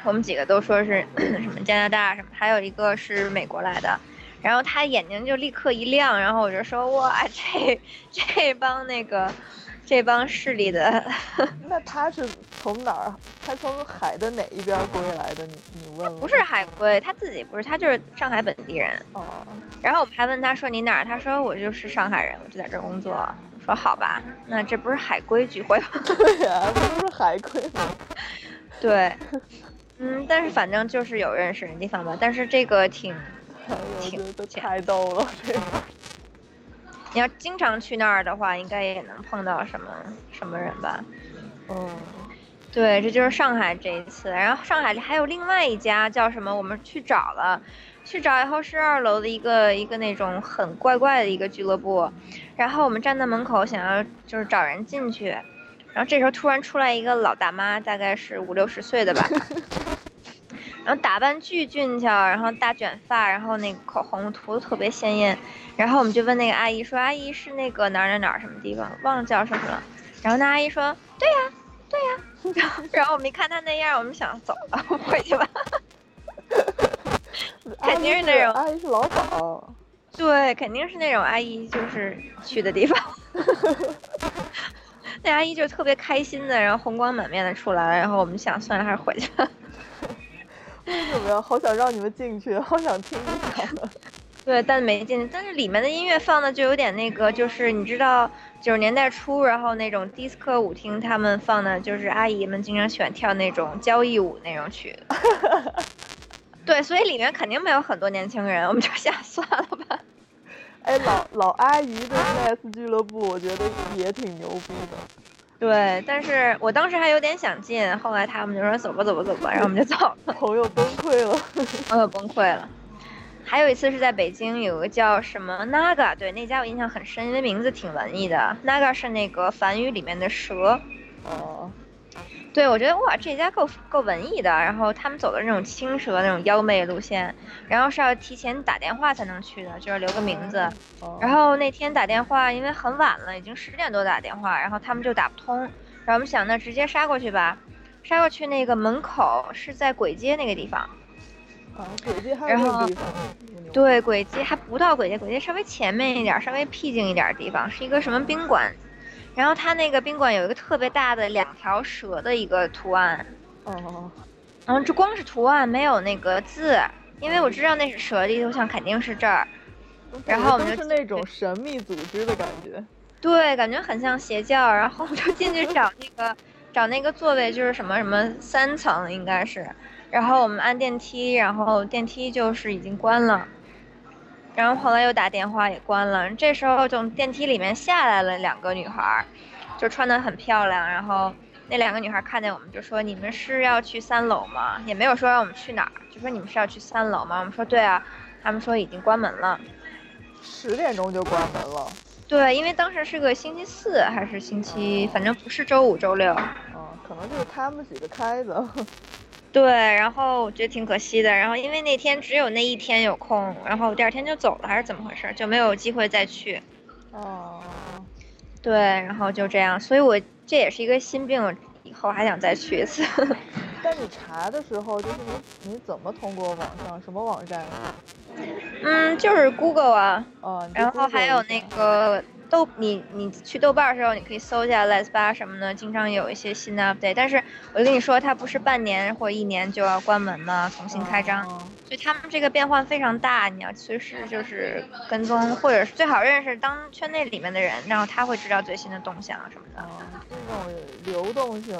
我们几个都说是 [clears throat] 什么加拿大什么，还有一个是美国来的。然后他眼睛就立刻一亮，然后我就说哇，这这帮那个这帮势力的，[laughs] 那他是从哪儿？他从海的哪一边归来的？你你问了？不是海归，他自己不是，他就是上海本地人。哦，然后我们还问他说你哪儿？他说我就是上海人，我就在这儿工作。我说好吧，那这不是海归聚会吗？[laughs] 对呀、不是海归吗？[laughs] 对，嗯，但是反正就是有认识的地方吧。但是这个挺，挺这这太逗了，这个。[laughs] 你要经常去那儿的话，应该也能碰到什么什么人吧。嗯，对，这就是上海这一次。然后上海还有另外一家叫什么，我们去找了，去找以后是二楼的一个一个那种很怪怪的一个俱乐部。然后我们站在门口想要就是找人进去，然后这时候突然出来一个老大妈，大概是五六十岁的吧。[laughs] 然后打扮巨俊俏，然后大卷发，然后那个口红涂的特别鲜艳，然后我们就问那个阿姨说：“阿姨是那个哪儿哪儿哪儿什么地方？忘了叫什么了。”然后那阿姨说：“对呀，对呀。[laughs] ”然后我们一看她那样，我们想走了，回去吧。[laughs] [laughs] 肯定是那种阿姨是老鸨。对，肯定是那种阿姨就是去的地方。[laughs] 那阿姨就特别开心的，然后红光满面的出来了，然后我们想算了，还是回去吧。为什么呀？好想让你们进去，好想听一下。[laughs] 对，但没进去。但是里面的音乐放的就有点那个，就是你知道九十年代初，然后那种迪斯科舞厅他们放的，就是阿姨们经常喜欢跳那种交谊舞那种曲。对，所以里面肯定没有很多年轻人，我们就 [laughs] 想算了吧。哎，老老阿姨的 jazz 俱乐部，我觉得也挺牛逼的。对，但是我当时还有点想进，后来他们就说走吧走吧走吧，然后我们就走了，[laughs] 朋友崩溃了。[laughs] 朋友崩溃了。还有一次是在北京，有个叫什么 Naga，对那家我印象很深，因为名字挺文艺的。Naga 是那个梵语里面的蛇。哦。对，我觉得哇，这家够够文艺的。然后他们走的那种青蛇那种妖媚路线，然后是要提前打电话才能去的，就是留个名字。哦然后那天打电话，因为很晚了，已经十点多打电话，然后他们就打不通。然后我们想，那直接杀过去吧。杀过去那个门口是在簋街那个地方。啊，簋街还然后有这个地方。对，簋街还不到簋街，簋街稍微前面一点，稍微僻静一点的地方，是一个什么宾馆。然后它那个宾馆有一个特别大的两条蛇的一个图案，哦。然后这光是图案没有那个字，因为我知道那是蛇的，我想肯定是这儿。然后我们就就是那种神秘组织的感觉。对，感觉很像邪教，然后我就进去找那个找那个座位，就是什么什么三层应该是，然后我们按电梯，然后电梯就是已经关了，然后后来又打电话也关了，这时候从电梯里面下来了两个女孩儿，就穿得很漂亮，然后那两个女孩看见我们就说你们是要去三楼吗？也没有说让我们去哪儿，就说你们是要去三楼吗？我们说对啊，他们说已经关门了。十点钟就关门了。对，因为当时是个星期四还是星期，反正不是周五、周六。嗯，可能就是他们几个开的。对，然后我觉得挺可惜的。然后因为那天只有那一天有空，然后第二天就走了，还是怎么回事，就没有机会再去。哦。对，然后就这样，所以我这也是一个心病，以后还想再去一次。[laughs] 但你查的时候，就是你你怎么通过网上什么网站？嗯，就是 Google 啊，哦，然后还有那个豆，你你去豆瓣儿的时候，你可以搜一下 Les 八什么的，经常有一些新的 update。但是我跟你说，它不是半年或一年就要关门吗？重新开张，哦所以他们这个变换非常大，你要随时就是跟踪，或者是最好认识当圈内里面的人，然后他会知道最新的动向什么的。哦，这种流动性。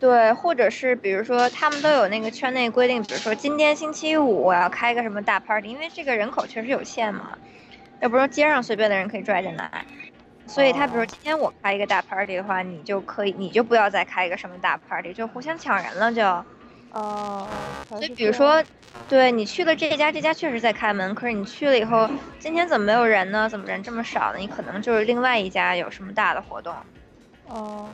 对，或者是比如说他们都有那个圈内规定，比如说今天星期五我要开个什么大 party，因为这个人口确实有限嘛，又不是说街上随便的人可以拽进来，所以他比如今天我开一个大 party 的话，你就可以，你就不要再开一个什么大 party，就互相抢人了就。哦。所以比如说，对你去了这家，这家确实在开门，可是你去了以后，今天怎么没有人呢？怎么人这么少呢？你可能就是另外一家有什么大的活动。哦。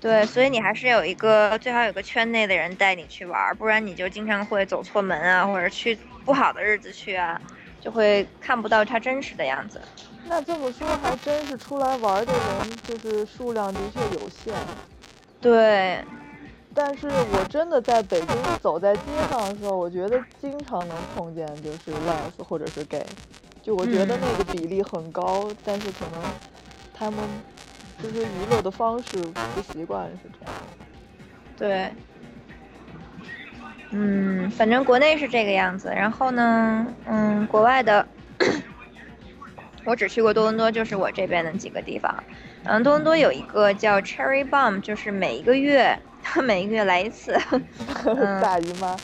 对，所以你还是有一个最好有个圈内的人带你去玩，不然你就经常会走错门啊，或者去不好的日子去啊，就会看不到他真实的样子。那这么说，还真是出来玩的人就是数量的确有限。对，但是我真的在北京走在街上的时候，我觉得经常能碰见就是 les 或者是 gay，就我觉得嗯那个比例很高，但是可能他们就是娱乐的方式不习惯是这样。对，嗯，反正国内是这个样子。然后呢，嗯，国外的，我只去过多伦多，就是我这边的几个地方。嗯，多伦多有一个叫 Cherry Bomb，就是每一个月，[laughs] 每一个月来一次。嗯大姨妈，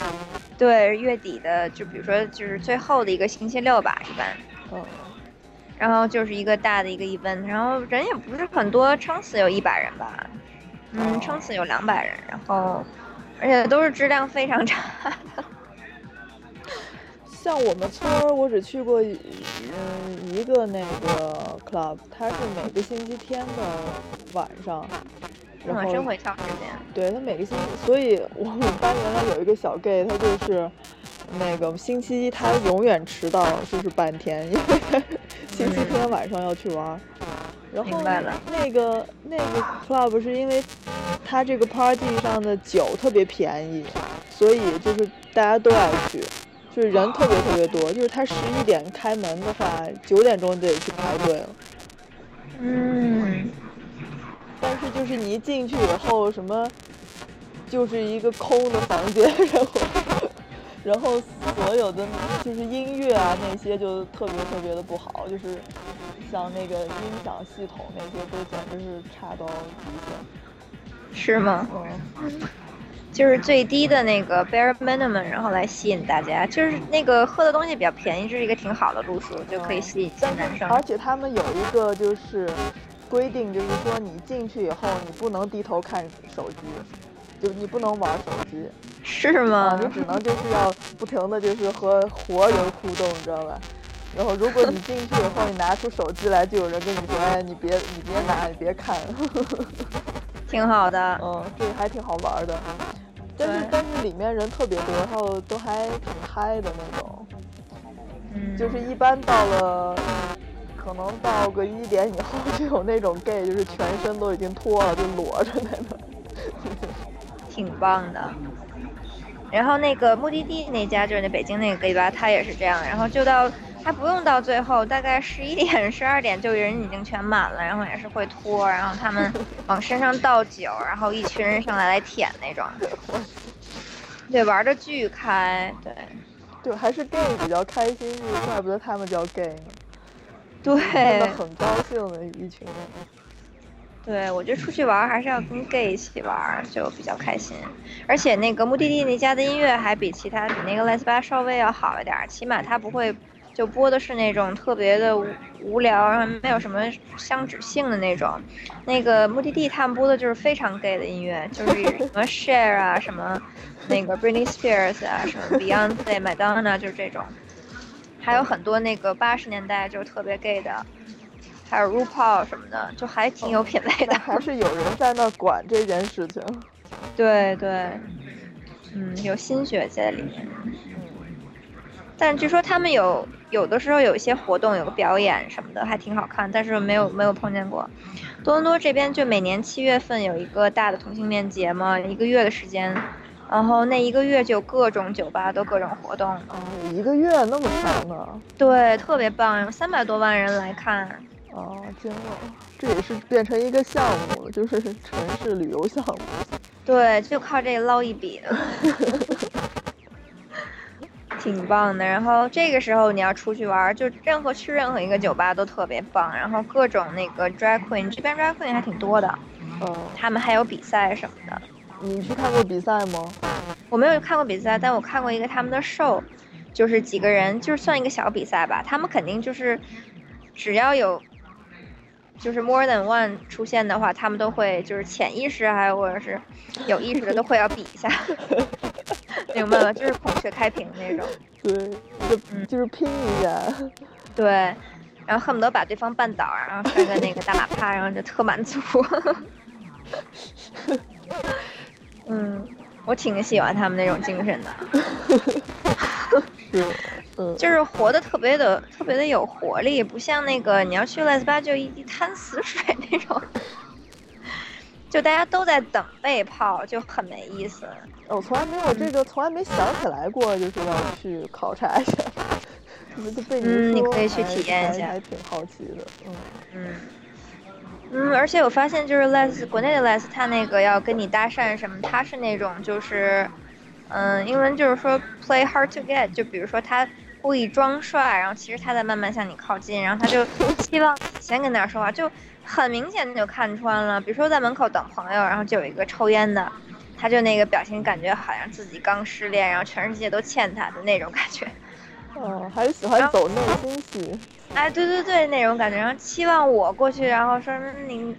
对，月底的，就比如说就是最后的一个星期六吧，一般。嗯，然后就是一个大的一个 event，然后人也不是很多，撑死有一百人吧，嗯，撑死有两百人，然后而且都是质量非常差的。[laughs] 像我们村儿，我只去过一嗯一个那个 club，它是每个星期天的晚上，然后嗯，真会挑时间。对他每个星期，所以我们班原来有一个小 gay，他就是那个星期一他永远迟到，就是半天，因为 [laughs] 星期天晚上要去玩儿。然后那个那个 club 是因为他这个 party 上的酒特别便宜，所以就是大家都爱去，就是人特别特别多。就是他十一点开门的话，九点钟就得去排队了。嗯，但是就是你一进去以后，什么就是一个空的房间，然后然后所有的就是音乐啊那些就特别特别的不好，就是像那个音响系统那些都简直是差到极限。是吗？嗯，就是最低的那个 bare minimum，然后来吸引大家，就是那个喝的东西比较便宜，这是一个挺好的路数，就可以吸引男生。而且他们有一个就是规定，就是说你进去以后你不能低头看手机，就你不能玩手机。啊是吗，？你只能就是要不停的就是和活人互动，你知道吧？然后如果你进去以后，你拿出手机来，就有人跟你说，哎，你别你别拿，你别看，[laughs] 挺好的。嗯，这个还挺好玩的。但是但是里面人特别多，然后都还挺嗨的那种，嗯，就是一般到了。可能到个一点以后，就有那种 gay，就是全身都已经脱了，就裸着在那儿。挺棒的。然后那个目的地那家就是那北京那个 gay 吧，他也是这样，然后就到还不用到最后，大概十一点、十二点就人已经全满了，然后也是会拖，然后他们 [laughs] 往身上倒酒，然后一群人上来来舔那种。对，玩的巨开，对对，还是 gay 比较开心，就是怪不得他们叫 gay 呢。对真的很高兴的一群人。对，我觉得出去玩还是要跟 gay 一起玩，就比较开心。而且那个目的地那家的音乐还比其他比那个 Les 吧稍微要好一点，起码它不会就播的是那种特别的无无聊，然后没有什么相指性的那种。那个目的地他们播的就是非常 gay 的音乐，就是什么 Share 啊，什么那个 Britney Spears 啊，什么 Beyonce、Madonna 就是这种，还有很多那个八十年代就是特别 gay 的。还有 RuPaul 什么的，就还挺有品味的但。还是有人在那管这件事情。[laughs] 对对，嗯，有心血在里面。但据说他们有有的时候有一些活动，有个表演什么的，还挺好看，但是没有没有碰见过。多伦多这边就每年七月份有一个大的同性恋节嘛，一个月的时间，然后那一个月就各种酒吧都各种活动，啊，一个月那么长呢？对，特别棒，有三百多万人来看。啊，惊了！这也是变成一个项目了，就是城市旅游项目。对，就靠这个捞一笔的，[laughs] 挺棒的。然后这个时候你要出去玩儿，就任何去任何一个酒吧都特别棒。然后各种那个 drag queen，这边 drag queen 还挺多的，嗯，他们还有比赛什么的。你去看过比赛吗？我没有看过比赛，但我看过一个他们的 show，就是几个人，就是算一个小比赛吧。他们肯定就是只要有就是 more than one 出现的话，他们都会就是潜意识还有或者是有意识的都会要比一下，[laughs] 明白了？就是孔雀开屏那种。对，就嗯就是拼一下。对，然后恨不得把对方绊倒，然后摔个那个大马趴，然后就特满足。[laughs] 嗯，我挺喜欢他们那种精神的。[laughs] 是，嗯，就是活的特别的特别的有活力，不像那个你要去 Les 巴就一一滩死水那种，就大家都在等被泡，就很没意思。我从来没有这个，从来没想起来过，就是要去考察一下。[laughs] 就被你嗯你说可以去体验一下挺好奇的。嗯，嗯，嗯，而且我发现就是 Les 国内的 Les，他那个要跟你搭讪什么，他是那种就是，嗯，英文就是说 play hard to get，就比如说他故意装帅，然后其实他在慢慢向你靠近，然后他就 [laughs] 希望你先跟他说话，就很明显的就看穿了。比如说在门口等朋友，然后就有一个抽烟的，他就那个表情感觉好像自己刚失恋，然后全世界都欠他的那种感觉。[laughs] 哦，还是喜欢走内心戏。哎，对对对，那种感觉，然后期望我过去，然后说嗯你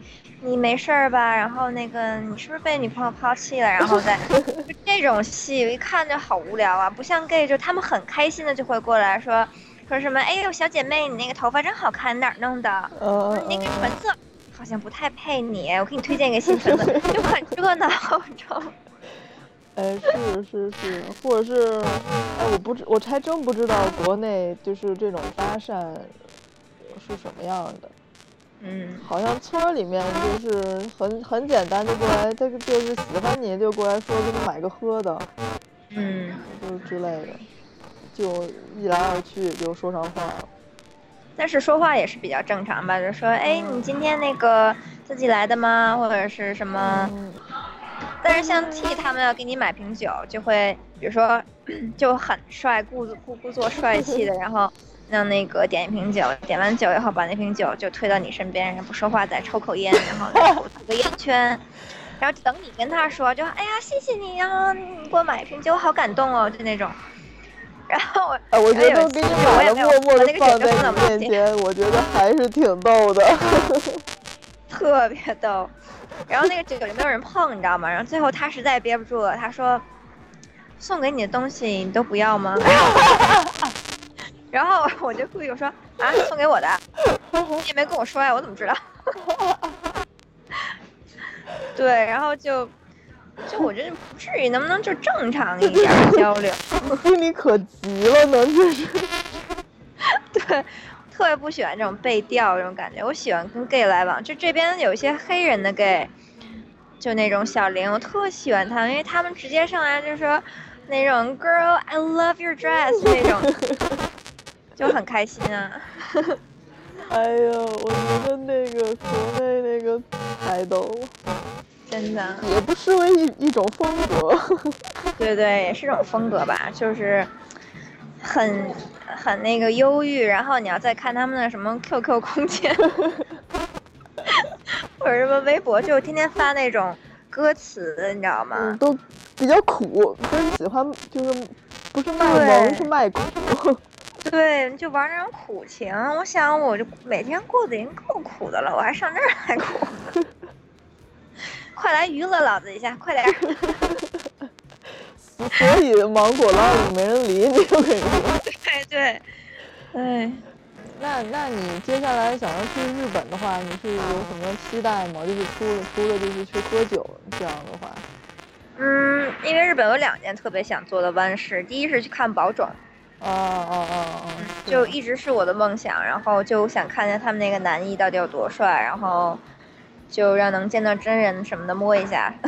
你没事儿吧？然后那个你是不是被女朋友抛弃了？然后再 [laughs] 就这种戏，一看就好无聊啊！不像 gay，就他们很开心的就会过来说说什么，哎呦小姐妹，你那个头发真好看，哪儿弄的？呃你那个唇色好像不太配你，我给你推荐一个新唇色，就很 [laughs] 热闹，你知道吗？哎，是是是，或者是，哎，我不知，我还真不知道国内就是这种搭讪是什么样的。嗯，好像村儿里面就是很很简单，就过来，他就是喜欢你就过来说给你买个喝的，嗯，就是之类的，就一来二去就说上话了。但是说话也是比较正常吧，就说，哎，你今天那个自己来的吗？或者是什么？嗯，但是像 T 他们要给你买瓶酒，就会比如说 [clears throat] 就很帅，故故故作帅气的，然后让那个点一瓶酒，点完酒以后把那瓶酒就推到你身边，然后不说话，再抽口烟，然后再吐个烟圈，然后等你跟他说，就哎呀谢谢你呀、你给我买一瓶酒，好感动哦，就那种。然后我哎，我觉得有一给你买了，也没有默默的把那个酒就放在你面前，我觉得还是挺逗的。[laughs] 特别逗。然后那个酒就没有人碰，你知道吗？然后最后他实在憋不住了，他说：“送给你的东西你都不要吗？” [laughs] 然后 [laughs] 我就故意我说：“啊，送给我的，你也没跟我说呀，我怎么知道？” [laughs] 对，然后就就我觉得不至于，能不能就正常一点儿交流？[laughs] 心里可急了呢，就是。对，特别不喜欢这种被调这种感觉。我喜欢跟 gay 来往，就这边有一些黑人的 gay，就那种小玲，我特喜欢他们，因为他们直接上来就说那种 girl I love your dress 那种，就很开心啊。[laughs] 哎呀，我觉得那个国内那个太逗了，真的，也不失为一一种风格。[laughs] 对对，也是这种风格吧，就是很很那个忧郁，然后你要再看他们的什么 QQ 空间，[laughs] 或者什么微博，就天天发那种歌词，你知道吗？嗯，都比较苦，真喜欢就是不是卖萌，是卖苦。对，就玩那种苦情。我想，我就每天过得已经够苦的了，我还上这儿来苦。快来娱乐老子一下，快点儿！[laughs] 所以芒果浪里没人理你，我跟你说。[laughs] 对对，哎，那那你接下来想要去日本的话，你是有什么期待吗？就是除了除了就是去喝酒这样的话，嗯，因为日本有两件特别想做的弯事，第一是去看宝冢，啊啊啊啊！是就一直是我的梦想，然后就想看见他们那个男一到底有多帅，然后就让能见到真人什么的摸一下。[laughs]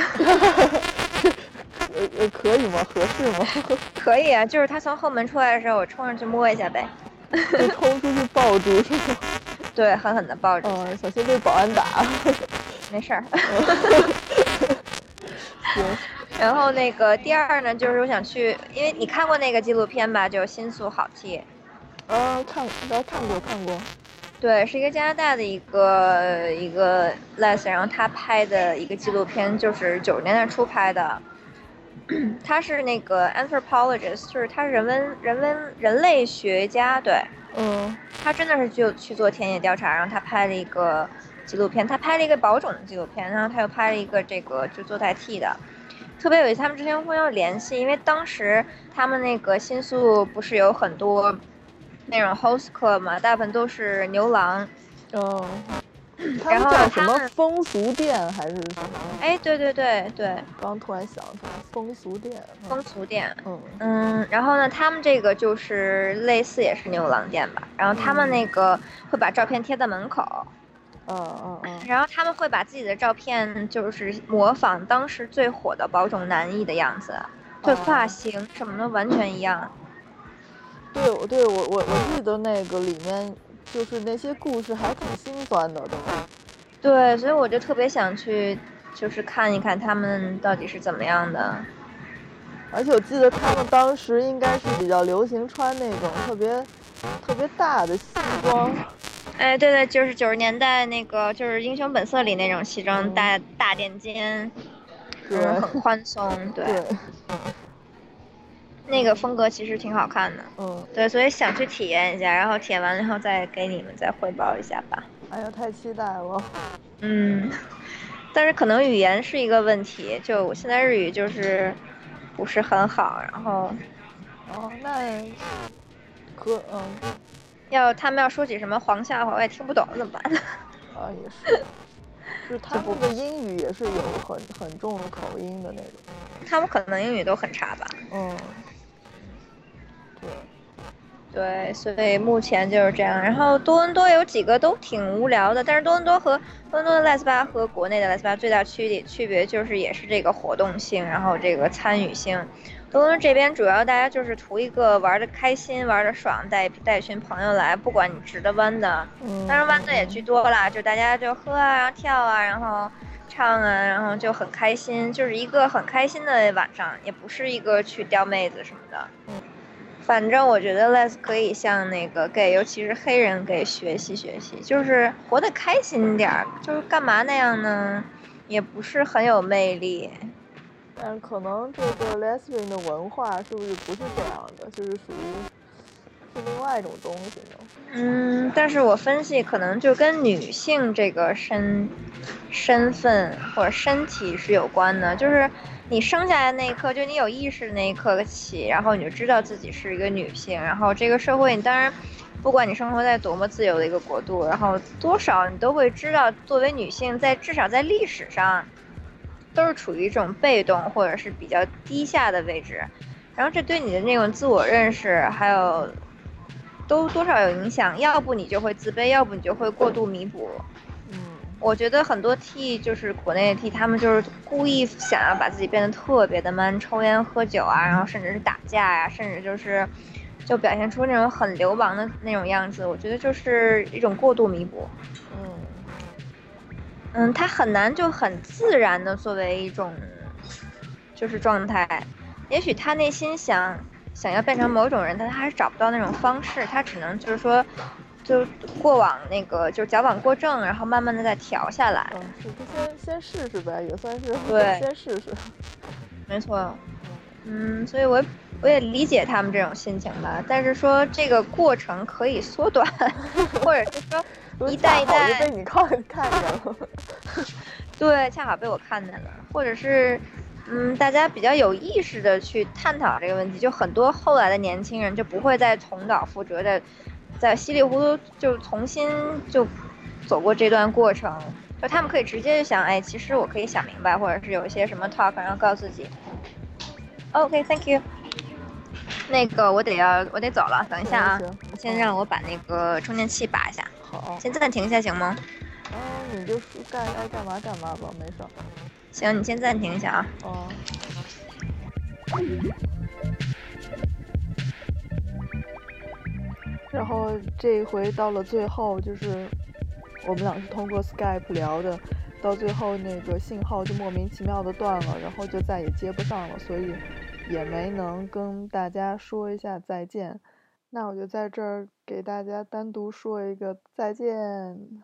呃呃可以吗？合适吗？[laughs] 可以啊，就是他从后门出来的时候，我冲上去摸一下呗。就冲出去抱住是吗？[laughs] 对，狠狠的抱住，嗯，小心被保安打。没事儿。行，然后那个第二呢，就是我想去，因为你看过那个纪录片吧，就《新宿好 T》，啊，看，然后看过看过。对，是一个加拿大的一个一个 les，然后他拍的一个纪录片，就是九十年代初拍的。他是那个 anthropologist，就是他人文人文人类学家，对嗯他真的是就去做田野调查，然后他拍了一个纪录片，他拍了一个保种的纪录片，然后他又拍了一个这个就做代替的，特别有意思。他们之间互相有联系，因为当时他们那个新宿不是有很多那种 host club 嘛，大部分都是牛郎，嗯 [clears throat] 他然后们叫什么风俗店还是什么？哎，对对对对，刚突然想起来，风俗店。嗯风俗店。嗯嗯，然后呢，他们这个就是类似也是牛郎店吧，然后他们那个会把照片贴在门口，嗯嗯嗯，然后他们会把自己的照片就是模仿当时最火的宝冢男艺的样子，对哦发型什么的完全一样。对，我对我我我记得那个里面就是那些故事还挺心酸的，都。对，所以我就特别想去，就是看一看他们到底是怎么样的。而且我记得他们当时应该是比较流行穿那种特别特别大的西装。哎，对对，就是九十年代那个，就是《英雄本色》里那种西装，嗯大大垫肩，对嗯，很宽松，对，对，那个风格其实挺好看的。嗯，对，所以想去体验一下，然后体验完了以后再给你们再汇报一下吧。哎呀，太期待了。[laughs] 嗯，但是可能语言是一个问题，就我现在日语就是不是很好，然后哦，那可嗯要他们要说起什么黄笑话，我也听不懂，怎么办？[laughs] 啊也是，就是他们的英语也是有很很重的口音的那种。他们可能英语都很差吧。嗯，对，对，所以目前就是这样。然后多伦多有几个都挺无聊的，但是多伦多和多伦多的莱斯巴和国内的莱斯巴最大区别区别就是也是这个活动性，然后这个参与性。多伦多这边主要大家就是图一个玩的开心、玩的爽，带带一群朋友来，不管你直的弯的，嗯，当然弯的也居多啦，就大家就喝啊，然后跳啊，然后唱啊，然后就很开心，就是一个很开心的晚上，也不是一个去钓妹子什么的。嗯，反正我觉得 Les 可以向那个 gay，尤其是黑人 gay 学习学习，就是活得开心点儿，就是干嘛那样呢？也不是很有魅力。但可能这个 lesbian 的文化是不是不是这样的，就是属于是另外一种东西呢？嗯，但是我分析可能就跟女性这个身身份或者身体是有关的，就是你生下来那一刻，就你有意识那一刻起，然后你就知道自己是一个女性，然后这个社会你当然。不管你生活在多么自由的一个国度，然后多少你都会知道，作为女性在至少在历史上，都是处于一种被动或者是比较低下的位置，然后这对你的那种自我认识还有都多少有影响，要不你就会自卑，要不你就会过度弥补。嗯，我觉得很多 T 就是国内的 T，他们就是故意想要把自己变得特别的 man，抽烟喝酒啊，然后甚至是打架呀、甚至就是就表现出那种很流氓的那种样子。我觉得就是一种过度弥补。嗯，嗯，他很难就很自然的作为一种就是状态。也许他内心想想要变成某种人，但他还是找不到那种方式，他只能就是说，就过往那个就是矫枉过正，然后慢慢的再调下来。嗯，是，就先先试试呗，也算是对 [laughs] 先试试。没错，嗯，所以我我也理解他们这种心情吧。但是说这个过程可以缩短，[laughs] 或者是说一代一代。被你看看见了。[laughs] 对，恰好被我看见了，或者是，嗯，大家比较有意识的去探讨这个问题，就很多后来的年轻人就不会再重蹈覆辙的，在稀里糊涂就重新就走过这段过程，就他们可以直接就想，哎，其实我可以想明白，或者是有一些什么 talk，然后告诉自己，OK，Thank、you。那个我得要我得走了，等一下啊行行，先让我把那个充电器拔一下，好，先暂停一下行吗？嗯，你就说干爱干嘛干嘛吧，没事儿。行，你先暂停一下啊。哦。然后这一回到了最后，就是我们俩是通过 Skype 聊的，到最后那个信号就莫名其妙的断了，然后就再也接不上了，所以也没能跟大家说一下再见。那我就在这儿给大家单独说一个再见。